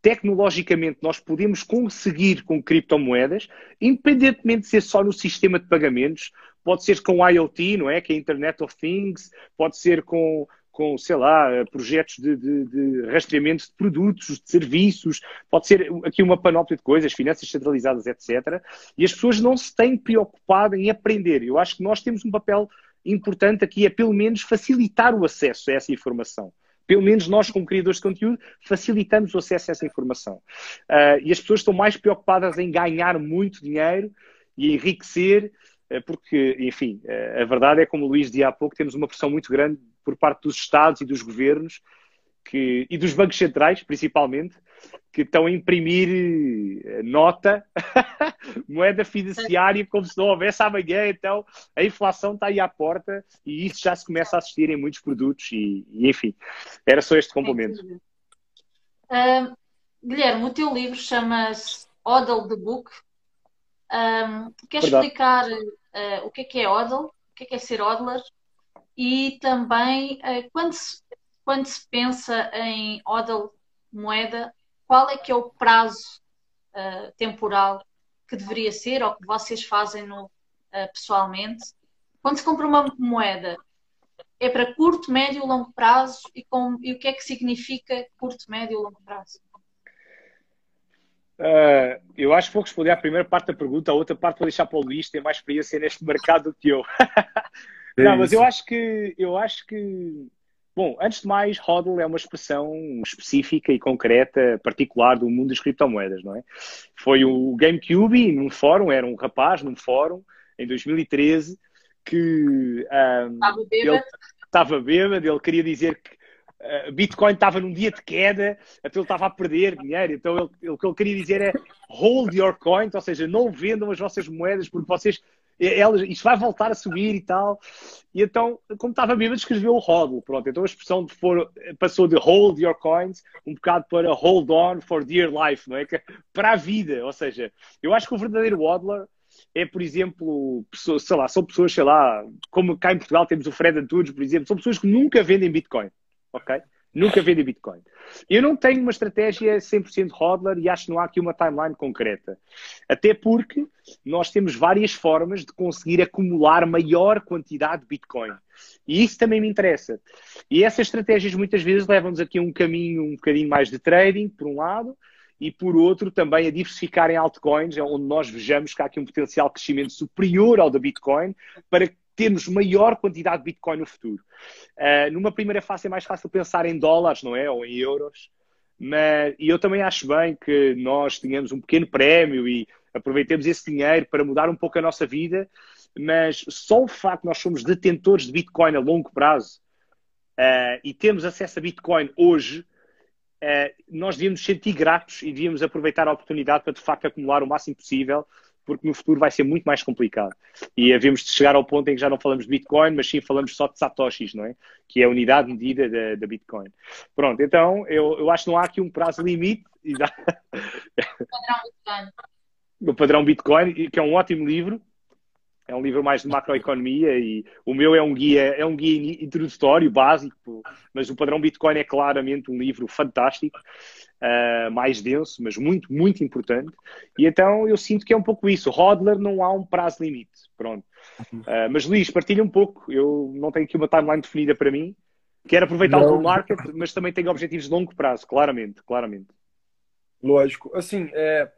tecnologicamente nós podemos conseguir com criptomoedas, independentemente de ser só no sistema de pagamentos, pode ser com IoT, não é? Que é Internet of Things, pode ser com, com sei lá, projetos de, de, de rastreamento de produtos, de serviços, pode ser aqui uma panóplia de coisas, finanças centralizadas, etc. E as pessoas não se têm preocupado em aprender. Eu acho que nós temos um papel importante aqui, é pelo menos facilitar o acesso a essa informação. Pelo menos nós, como criadores de conteúdo, facilitamos o acesso a essa informação. Uh, e as pessoas estão mais preocupadas em ganhar muito dinheiro e enriquecer, uh, porque, enfim, a verdade é, como o Luís dizia há pouco, temos uma pressão muito grande por parte dos Estados e dos governos que, e dos bancos centrais, principalmente, que estão a imprimir eh, nota, moeda fiduciária, como se não houvesse amanhã. Então, a inflação está aí à porta e isso já se começa a assistir em muitos produtos. E, e enfim, era só este complemento. Uh, Guilherme, o teu livro chama-se Odal the Book. Um, queres Verdade. explicar uh, o que é que é Odal? O que é que é ser Odler? E também, uh, quando, se, quando se pensa em Odal moeda, qual é que é o prazo uh, temporal que deveria ser ou que vocês fazem no, uh, pessoalmente. Quando se compra uma moeda, é para curto, médio e longo prazo e, com, e o que é que significa curto, médio e longo prazo? Uh, eu acho que vou responder à primeira parte da pergunta, a outra parte vou deixar para o Luís, tem mais experiência neste mercado do que eu. É Não, mas eu acho que eu acho que Bom, antes de mais, HODL é uma expressão específica e concreta, particular do mundo das criptomoedas, não é? Foi o GameCube, num fórum, era um rapaz num fórum, em 2013, que um, estava bêbado. Ele, estava bêbado, ele queria dizer que uh, Bitcoin estava num dia de queda, então ele estava a perder dinheiro. Então ele, o que ele queria dizer é hold your coins, ou seja, não vendam as vossas moedas porque vocês ela, isto vai voltar a subir e tal. E então, como estava bêbado, escreveu o hodl. Pronto, então a expressão de for, passou de hold your coins um bocado para hold on for dear life, não é? Que, para a vida. Ou seja, eu acho que o verdadeiro hodler é, por exemplo, pessoas, sei lá, são pessoas, sei lá, como cá em Portugal temos o Fred Antunes, por exemplo, são pessoas que nunca vendem Bitcoin, ok? Nunca vendem Bitcoin. Eu não tenho uma estratégia 100% hodler e acho que não há aqui uma timeline concreta. Até porque nós temos várias formas de conseguir acumular maior quantidade de Bitcoin. E isso também me interessa. E essas estratégias muitas vezes levam-nos aqui a um caminho um bocadinho mais de trading, por um lado, e por outro também a diversificar em altcoins, onde nós vejamos que há aqui um potencial crescimento superior ao da Bitcoin, para termos maior quantidade de Bitcoin no futuro. Uh, numa primeira fase é mais fácil pensar em dólares, não é? Ou em euros. Mas, e eu também acho bem que nós tenhamos um pequeno prémio e aproveitemos esse dinheiro para mudar um pouco a nossa vida, mas só o facto de nós somos detentores de Bitcoin a longo prazo uh, e temos acesso a Bitcoin hoje, uh, nós devíamos sentir gratos e devíamos aproveitar a oportunidade para de facto acumular o máximo possível porque no futuro vai ser muito mais complicado. E havemos de chegar ao ponto em que já não falamos de Bitcoin, mas sim falamos só de Satoshis, não é? Que é a unidade medida da, da Bitcoin. Pronto, então eu, eu acho que não há aqui um prazo limite. o padrão Bitcoin, que é um ótimo livro, é um livro mais de macroeconomia e o meu é um guia, é um guia introdutório, básico, mas o padrão Bitcoin é claramente um livro fantástico, uh, mais denso, mas muito, muito importante. E então eu sinto que é um pouco isso. Hodler não há um prazo limite. Pronto. Uh, mas Luís, partilha um pouco. Eu não tenho aqui uma timeline definida para mim. Quero aproveitar não. o market, mas também tenho objetivos de longo prazo, claramente, claramente. Lógico. Assim, é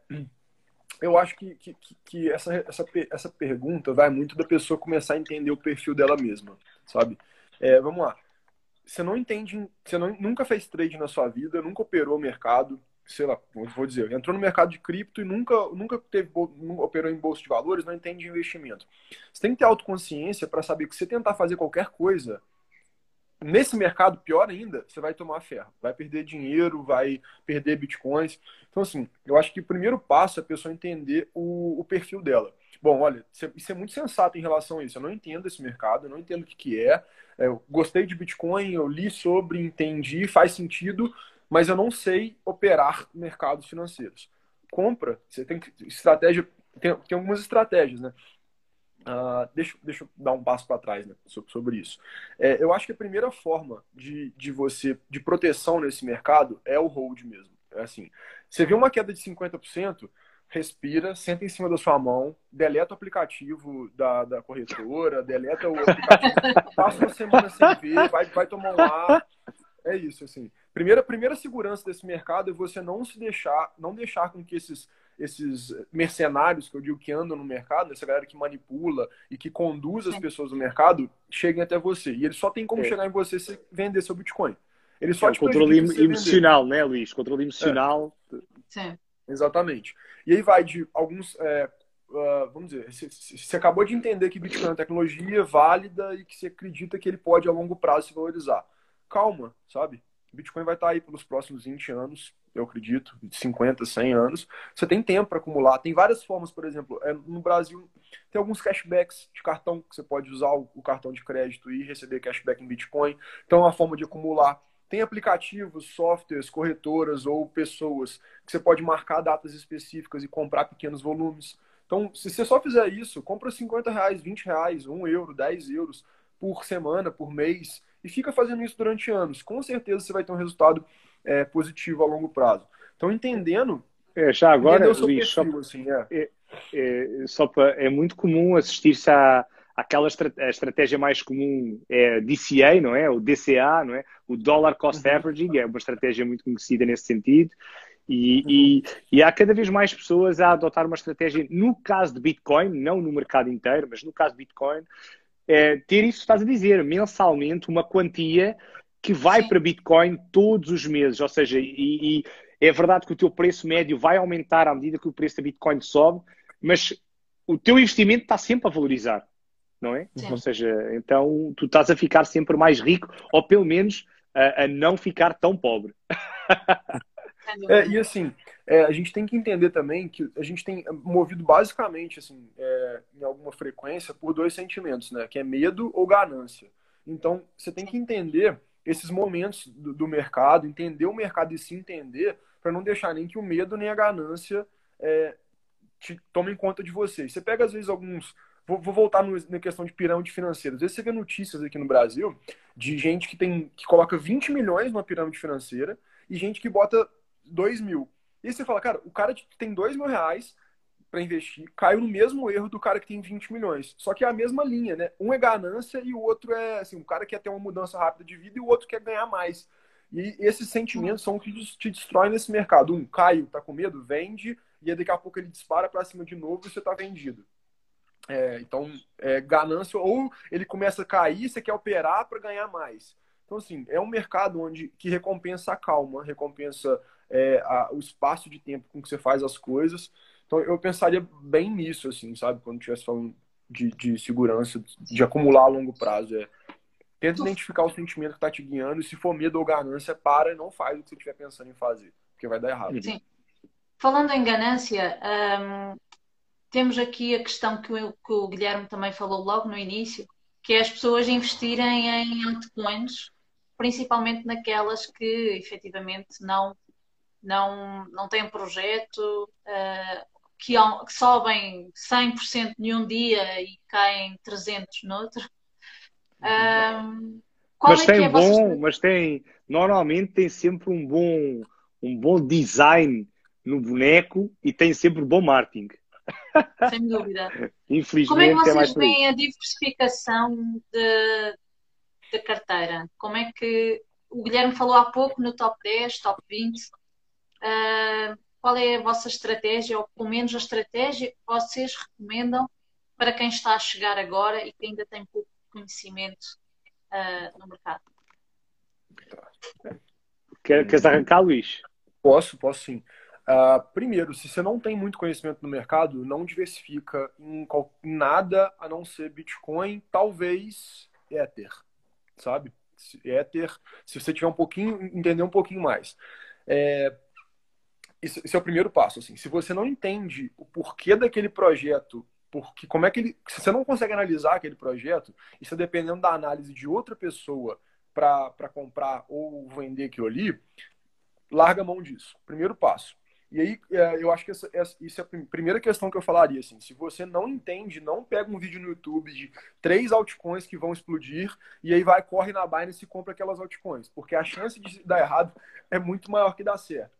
eu acho que, que, que essa, essa, essa pergunta vai muito da pessoa começar a entender o perfil dela mesma, sabe? É, vamos lá. Você não entende, você não, nunca fez trade na sua vida, nunca operou o mercado, sei lá, vou dizer, entrou no mercado de cripto e nunca, nunca teve, operou em bolsa de valores, não entende de investimento. Você tem que ter autoconsciência para saber que se tentar fazer qualquer coisa, nesse mercado, pior ainda, você vai tomar ferro. Vai perder dinheiro, vai perder bitcoins. Então, assim, eu acho que o primeiro passo é a pessoa entender o, o perfil dela. Bom, olha, isso é muito sensato em relação a isso. Eu não entendo esse mercado, eu não entendo o que, que é. é. Eu gostei de Bitcoin, eu li sobre, entendi, faz sentido, mas eu não sei operar mercados financeiros. Compra, você tem que. Estratégia. Tem, tem algumas estratégias, né? Uh, deixa, deixa eu dar um passo para trás né, sobre isso. É, eu acho que a primeira forma de, de você de proteção nesse mercado é o hold mesmo. É, É assim. Você vê uma queda de 50%, respira, senta em cima da sua mão, deleta o aplicativo da, da corretora, deleta o aplicativo, passa uma semana sem ver, vai, vai tomar um ar. É isso, assim. Primeira, primeira segurança desse mercado é você não se deixar, não deixar com que esses, esses mercenários que eu digo que andam no mercado, essa galera que manipula e que conduz as pessoas do mercado, cheguem até você. E eles só tem como é. chegar em você se vender seu Bitcoin. Ele só é, te controle emocional, né, Luiz? Controle emocional. É. Sim. Exatamente. E aí vai de alguns. É, uh, vamos dizer, você acabou de entender que Bitcoin é uma tecnologia válida e que você acredita que ele pode a longo prazo se valorizar. Calma, sabe? Bitcoin vai estar aí pelos próximos 20 anos, eu acredito, 50, 100 anos. Você tem tempo para acumular. Tem várias formas, por exemplo, é, no Brasil tem alguns cashbacks de cartão que você pode usar o cartão de crédito e receber cashback em Bitcoin. Então é uma forma de acumular. Tem aplicativos, softwares, corretoras ou pessoas que você pode marcar datas específicas e comprar pequenos volumes. Então, se você só fizer isso, compra 50 reais, 20 reais, 1 euro, 10 euros por semana, por mês, e fica fazendo isso durante anos. Com certeza você vai ter um resultado é, positivo a longo prazo. Então, entendendo. É, já agora, Luiz, perfil, só, assim, é. É, é, só pra, é muito comum assistir-se a aquela a estratégia mais comum é DCA, não é? O DCA, não é? O Dollar Cost uhum. Averaging é uma estratégia muito conhecida nesse sentido. E, e, e, há cada vez mais pessoas a adotar uma estratégia, no caso de Bitcoin, não no mercado inteiro, mas no caso de Bitcoin, é, ter isso que estás a dizer, mensalmente, uma quantia que vai para Bitcoin todos os meses. Ou seja, e, e, é verdade que o teu preço médio vai aumentar à medida que o preço da Bitcoin sobe, mas o teu investimento está sempre a valorizar não é? Sim. Ou seja, então tu estás a ficar sempre mais rico, ou pelo menos a, a não ficar tão pobre. É, e assim, é, a gente tem que entender também que a gente tem movido basicamente, assim, é, em alguma frequência, por dois sentimentos, né? Que é medo ou ganância. Então, você tem que entender esses momentos do, do mercado, entender o mercado e se entender, para não deixar nem que o medo nem a ganância é, te tomem conta de você. Você pega, às vezes, alguns Vou, vou voltar no, na questão de pirâmide financeira. Às vezes você vê notícias aqui no Brasil de gente que tem que coloca 20 milhões numa pirâmide financeira e gente que bota 2 mil. E aí você fala, cara, o cara que tem 2 mil reais para investir caiu no mesmo erro do cara que tem 20 milhões. Só que é a mesma linha, né? Um é ganância e o outro é assim, um cara quer ter uma mudança rápida de vida e o outro quer ganhar mais. E esses sentimentos são o que te destroem nesse mercado. Um, caiu, tá com medo, vende, e daqui a pouco ele dispara para cima de novo e você tá vendido. É, então, é, ganância, ou ele começa a cair, você quer operar para ganhar mais. Então, assim, é um mercado onde que recompensa a calma, recompensa é, a, o espaço de tempo com que você faz as coisas. Então, eu pensaria bem nisso, assim, sabe? Quando estivesse falando de, de segurança, de acumular a longo prazo. É, tenta identificar o sentimento que está te guiando e se for medo ou ganância, para e não faz o que você estiver pensando em fazer, porque vai dar errado. Sim. Falando em ganância, temos aqui a questão que o, que o Guilherme também falou logo no início, que é as pessoas investirem em altcoins, principalmente naquelas que efetivamente não, não, não têm um projeto, uh, que, que, sobem 100% num dia e caem 300 no outro. Um, mas é tem é bom, mas tem normalmente tem sempre um bom um bom design no boneco e tem sempre bom marketing. Sem dúvida. Infelizmente, Como é que vocês é mais veem a diversificação da carteira? Como é que o Guilherme falou há pouco no top 10, top 20? Uh, ah, qual é a vossa estratégia, ou pelo menos a estratégia que vocês recomendam para quem está a chegar agora e que ainda tem pouco conhecimento uh, no mercado? Queres arrancar, Luís? Posso, posso sim. Uh, primeiro, se você não tem muito conhecimento no mercado, não diversifica em, em nada a não ser Bitcoin, talvez Ether, sabe? Ether, se você tiver um pouquinho, entender um pouquinho mais. É, esse, esse, é o primeiro passo. Assim. Se você não entende o porquê daquele projeto, porque como é que ele, se você não consegue analisar aquele projeto, isso dependendo da análise de outra pessoa para comprar ou vender aquilo ali, larga mão disso. Primeiro passo. E aí, é, eu acho que essa, essa, isso é a primeira questão que eu falaria. Assim, se você não entende, não pega um vídeo no YouTube de três altcoins que vão explodir e aí vai, corre na Binance e compra aquelas altcoins. Porque a chance de dar errado é muito maior que dar certo.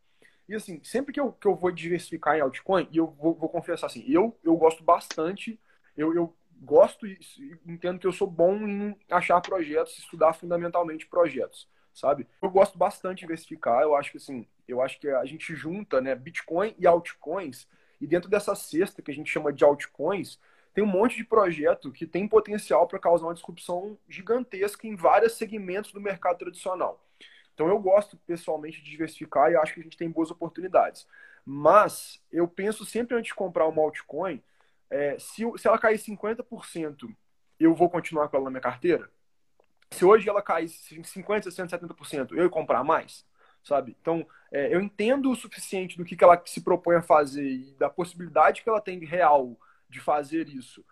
E assim, sempre que eu, que eu vou diversificar em altcoin, e eu vou, vou confessar assim, eu, eu gosto bastante, eu, eu gosto e entendo que eu sou bom em achar projetos, estudar fundamentalmente projetos, sabe? Eu gosto bastante de diversificar, eu acho que assim, eu acho que a gente junta, né, Bitcoin e altcoins, e dentro dessa cesta que a gente chama de altcoins, tem um monte de projeto que tem potencial para causar uma disrupção gigantesca em vários segmentos do mercado tradicional. Então eu gosto pessoalmente de diversificar e acho que a gente tem boas oportunidades. Mas eu penso sempre antes de comprar uma altcoin, é, se, se ela cair 50%, eu vou continuar com ela na minha carteira? Se hoje ela cair 50%, 60%, 70%, eu ia comprar mais? Sabe? Então, é, eu entendo o suficiente do que, que ela se propõe a fazer e da possibilidade que ela tem real de fazer isso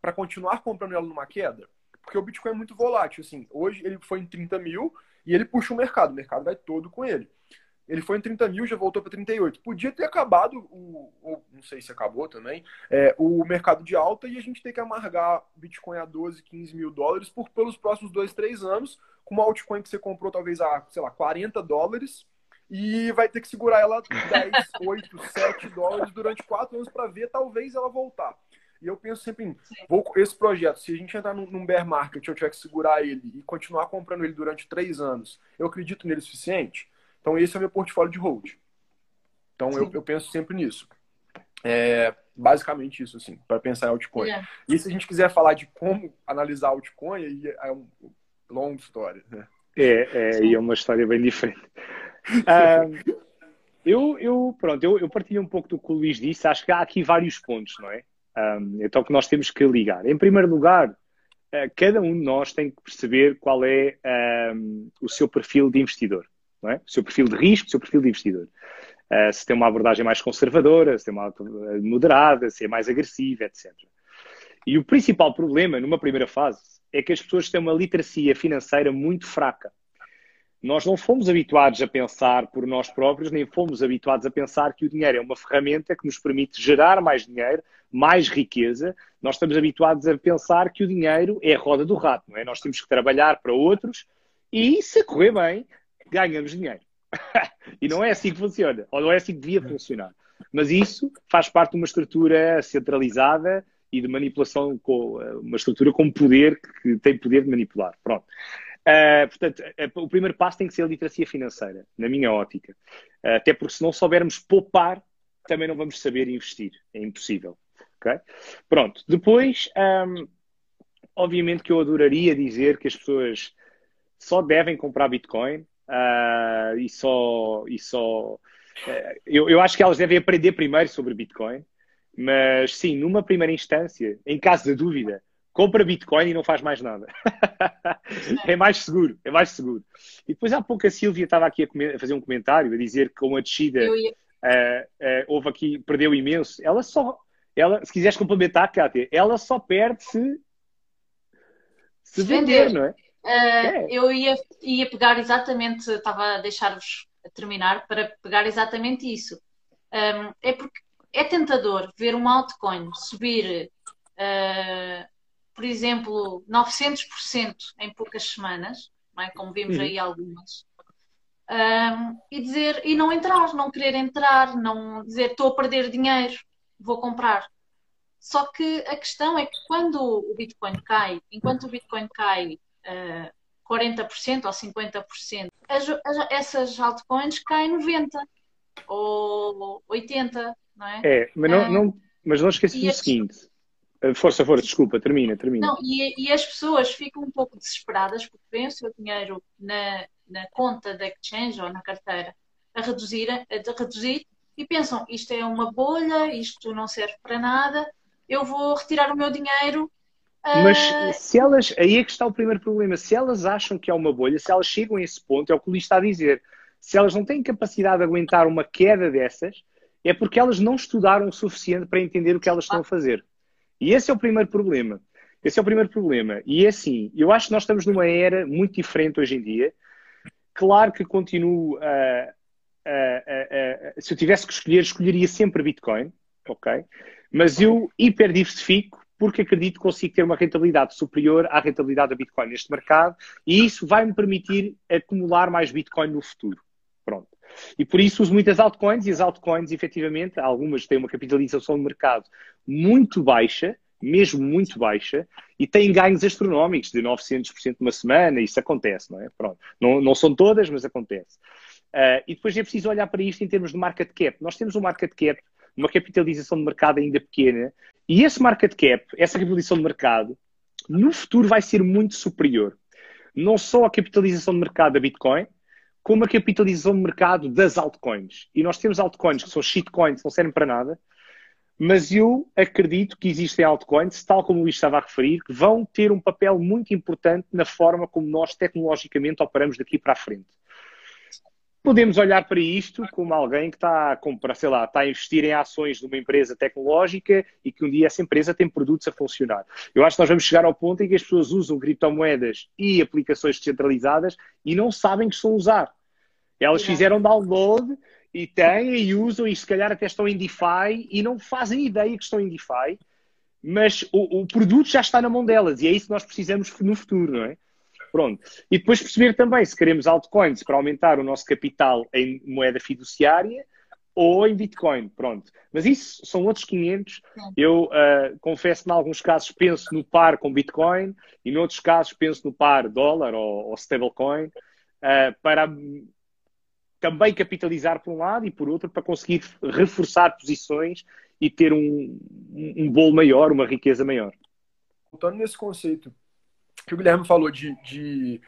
para continuar comprando ela numa queda, porque o Bitcoin é muito volátil. Assim, hoje ele foi em 30 mil e ele puxa o mercado, o mercado vai todo com ele. Ele foi em 30 mil, já voltou para 38. Podia ter acabado, o, o, não sei se acabou também, é, o mercado de alta e a gente tem que amargar Bitcoin a 12, 15 mil dólares por, pelos próximos 2, 3 anos, com uma altcoin que você comprou talvez a, sei lá, 40 dólares e vai ter que segurar ela 10, 8, 7 dólares durante 4 anos para ver talvez ela voltar. E eu penso sempre em vou, esse projeto, se a gente entrar num, num bear market, eu tiver que segurar ele e continuar comprando ele durante 3 anos, eu acredito nele o suficiente? Então, esse é o meu portfólio de hold. Então, eu, eu, penso sempre nisso. É basicamente isso, assim, para pensar em altcoin. Yeah. E se a gente quiser falar de como analisar altcoin, aí é uma longa história. Né? É, é, e é uma história bem diferente. Um, eu, eu, pronto, eu, eu partilho um pouco do que o Luís disse. Acho que há aqui vários pontos, não é? Um, então, que nós temos que ligar. Em primeiro lugar, uh, cada um de nós tem que perceber qual é um, o seu perfil de investidor é? seu perfil de risco, seu perfil de investidor. Uh, se tem uma abordagem mais conservadora, se tem uma moderada, se é mais agressiva, etc. E o principal problema, numa primeira fase, é que as pessoas têm uma literacia financeira muito fraca. Nós não fomos habituados a pensar por nós próprios, nem fomos habituados a pensar que o dinheiro é uma ferramenta que nos permite gerar mais dinheiro, mais riqueza. Nós estamos habituados a pensar que o dinheiro é a roda do rato, não é? Nós temos que trabalhar para outros e, se correr bem, ganhamos dinheiro. e não é assim que funciona, ou não é assim que devia funcionar. Mas isso faz parte de uma estrutura centralizada e de manipulação, com uma estrutura com poder, que tem poder de manipular. Pronto. Uh, portanto, uh, o primeiro passo tem que ser a literacia financeira, na minha ótica. Uh, até porque se não soubermos poupar, também não vamos saber investir. É impossível. Okay? Pronto. Depois, um, obviamente que eu adoraria dizer que as pessoas só devem comprar Bitcoin uh, e só. E só uh, eu, eu acho que elas devem aprender primeiro sobre Bitcoin, mas sim, numa primeira instância, em caso de dúvida, compra Bitcoin e não faz mais nada. é mais seguro, é mais seguro. E depois há pouco a Silvia estava aqui a, fazer um comentário, a dizer que com a descida ia... uh, uh, houve aqui, perdeu imenso. Ela só, ela, se quiseres complementar, Kátia, ela só perde se, se, se vender, vender, não é? Uh, eu ia, ia pegar exatamente, estava a deixar-vos terminar para pegar exatamente isso. Um, é porque é tentador ver uma altcoin subir, uh, por exemplo, 900% em poucas semanas, não é? como vimos uhum. aí algumas, um, e dizer e não entrar, não querer entrar, não dizer estou a perder dinheiro, vou comprar. Só que a questão é que quando o Bitcoin cai, enquanto o Bitcoin cai uh, 40% ou 50%, as, as, essas altcoins caem 90% ou 80%, não é? É, mas não, uh, não, mas não esqueça do seguinte. Ah, força, força, desculpa, termina, termina. Não, e, e, as pessoas ficam um pouco desesperadas porque vêem o seu dinheiro na, na conta da exchange ou na carteira a reduzir, a, a reduzir e pensam isto é uma bolha, isto não serve para nada, eu vou retirar o meu dinheiro mas uh... se elas, aí é que está o primeiro problema. Se elas acham que é uma bolha, se elas chegam a esse ponto, é o que o Luís está a dizer. Se elas não têm capacidade de aguentar uma queda dessas, é porque elas não estudaram o suficiente para entender o que elas estão a fazer. E esse é o primeiro problema. Esse é o primeiro problema. E é assim, eu acho que nós estamos numa era muito diferente hoje em dia. Claro que continuo a. se eu tivesse que escolher, escolheria sempre Bitcoin, ok? Mas eu hiperdiversifico porque acredito que consigo ter uma rentabilidade superior à rentabilidade da Bitcoin neste mercado e isso vai me permitir acumular mais Bitcoin no futuro. Pronto. E por isso uso muitas altcoins e as altcoins, efetivamente, algumas têm uma capitalização de mercado muito baixa, mesmo muito baixa, e têm ganhos astronómicos de 900% numa semana, isso acontece, não é? Pronto. Não, não são todas, mas acontece. Uh, e depois é preciso olhar para isto em termos de market cap. Nós temos um market cap, uma capitalização de mercado ainda pequena, e esse market cap, essa capitalização de mercado, no futuro vai ser muito superior. Não só a capitalização de mercado da Bitcoin, como a capitalização de mercado das altcoins. E nós temos altcoins que são shitcoins, que não servem para nada, mas eu acredito que existem altcoins, tal como o Luís estava a referir, que vão ter um papel muito importante na forma como nós tecnologicamente operamos daqui para a frente. Podemos olhar para isto como alguém que está a comprar, sei lá, está a investir em ações de uma empresa tecnológica e que um dia essa empresa tem produtos a funcionar. Eu acho que nós vamos chegar ao ponto em que as pessoas usam criptomoedas e aplicações descentralizadas e não sabem que estão a usar. Elas fizeram download e têm e usam e se calhar até estão em DeFi e não fazem ideia que estão em DeFi, mas o, o produto já está na mão delas e é isso que nós precisamos no futuro, não é? Pronto. E depois perceber também se queremos altcoins para aumentar o nosso capital em moeda fiduciária ou em Bitcoin. Pronto. Mas isso são outros 500. Eu uh, confesso que, em alguns casos, penso no par com Bitcoin e, em outros casos, penso no par dólar ou, ou stablecoin uh, para também capitalizar por um lado e por outro para conseguir reforçar posições e ter um, um bolo maior, uma riqueza maior. Voltando nesse conceito que o Guilherme falou de, de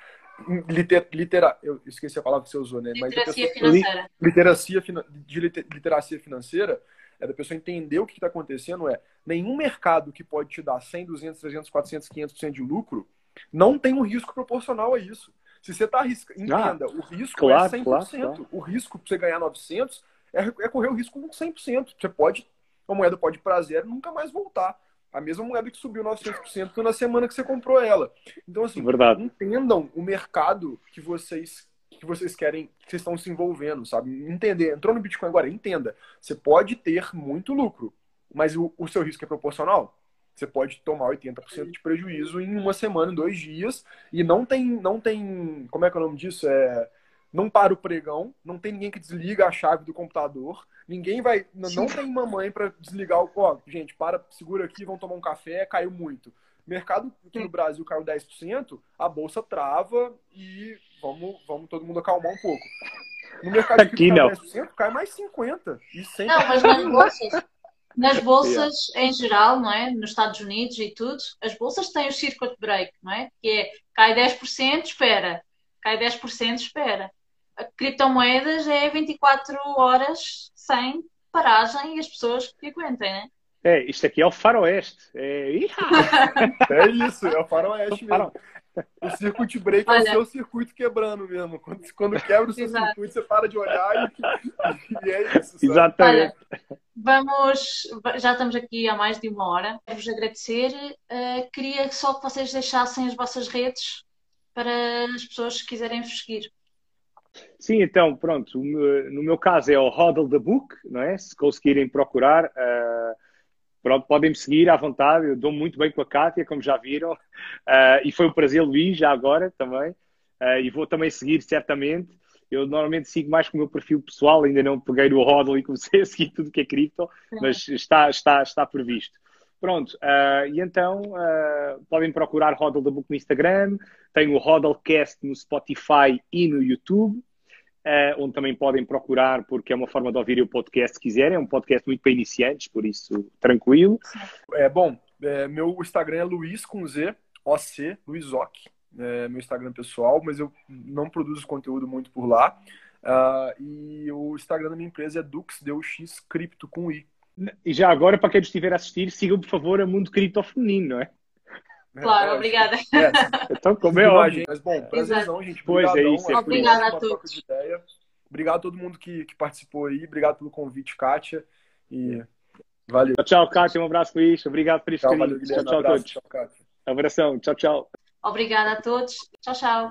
liter, litera, eu esqueci a palavra que você usou, né? Literacia Mas financeira. Literacia, de literacia financeira é da pessoa entender o que está acontecendo, é nenhum mercado que pode te dar 100, 200, 300, 400, 500% de lucro não tem um risco proporcional a isso. Se você está arriscando, entenda, ah, o risco claro, é 100%. Claro, claro. O risco para você ganhar 900 é, é correr o risco com 100%. Você pode, a moeda pode ir para zero e nunca mais voltar. A mesma moeda que subiu 900% na semana que você comprou ela. Então, assim, Verdade. entendam o mercado que vocês que vocês querem, que vocês estão se envolvendo, sabe? Entender. Entrou no Bitcoin agora, entenda. Você pode ter muito lucro, mas o, o seu risco é proporcional. Você pode tomar 80% de prejuízo em uma semana, em dois dias, e não tem, não tem, como é que é o nome disso? É, não para o pregão, não tem ninguém que desliga a chave do computador, Ninguém vai. Não tem mamãe para desligar o. Ó, gente, para, segura aqui, vão tomar um café, caiu muito. Mercado aqui no Brasil caiu 10%, a bolsa trava e vamos, vamos todo mundo acalmar um pouco. No mercado aqui, caiu 10%, cai mais 50%. E sempre não, mas nas bolsas, nas bolsas em geral, não é? Nos Estados Unidos e tudo, as bolsas têm o circuit break, não é? Que é cai 10%, espera. Cai 10%, espera criptomoedas é 24 horas sem paragem e as pessoas que aguentem, né? É, isto aqui é o faroeste. É, é isso, é o faroeste mesmo. O circuit break Olha, é o seu circuito quebrando mesmo. Quando, quando quebra o seu exato. circuito, você para de olhar e, e é isso. Sabe? Exatamente. Olha, vamos, já estamos aqui há mais de uma hora. Quero-vos agradecer. Uh, queria só que vocês deixassem as vossas redes para as pessoas que quiserem vos seguir. Sim, então, pronto, no meu caso é o Hodl the Book, não é? Se conseguirem procurar, uh, pronto, podem me seguir à vontade, eu dou muito bem com a Kátia, como já viram, uh, e foi um prazer, Luís, já agora também, uh, e vou também seguir certamente. Eu normalmente sigo mais com o meu perfil pessoal, ainda não peguei no Hodl e comecei a seguir tudo que é cripto, mas está, está, está previsto. Pronto, uh, e então uh, podem procurar Hodl da Book no Instagram, tem o Hodlcast no Spotify e no YouTube, uh, onde também podem procurar, porque é uma forma de ouvir o podcast se quiserem, é um podcast muito para iniciantes, por isso tranquilo. É bom, é, meu Instagram é Luiz com Z, OC, Luiz Oc, é meu Instagram pessoal, mas eu não produzo conteúdo muito por lá. Uh, e o Instagram da minha empresa é DuxDeuX Cripto com I. E já agora, para quem estiver a assistir, sigam, por favor, a Mundo Cripto Feminino, não é? Claro, é, obrigada. É, então, como é óbvio. Mas, bom, prazerzão, gente. Pois é isso. É obrigada a todos. Obrigado a todo mundo que, que participou aí. Obrigado pelo convite, Kátia. E valeu. Tchau, tchau, Kátia. Um abraço, Luís. Obrigado por isso. Tchau, valeu, tchau, tchau a todos. Tchau, Abração. Tchau, tchau. Obrigada a todos. Tchau, tchau.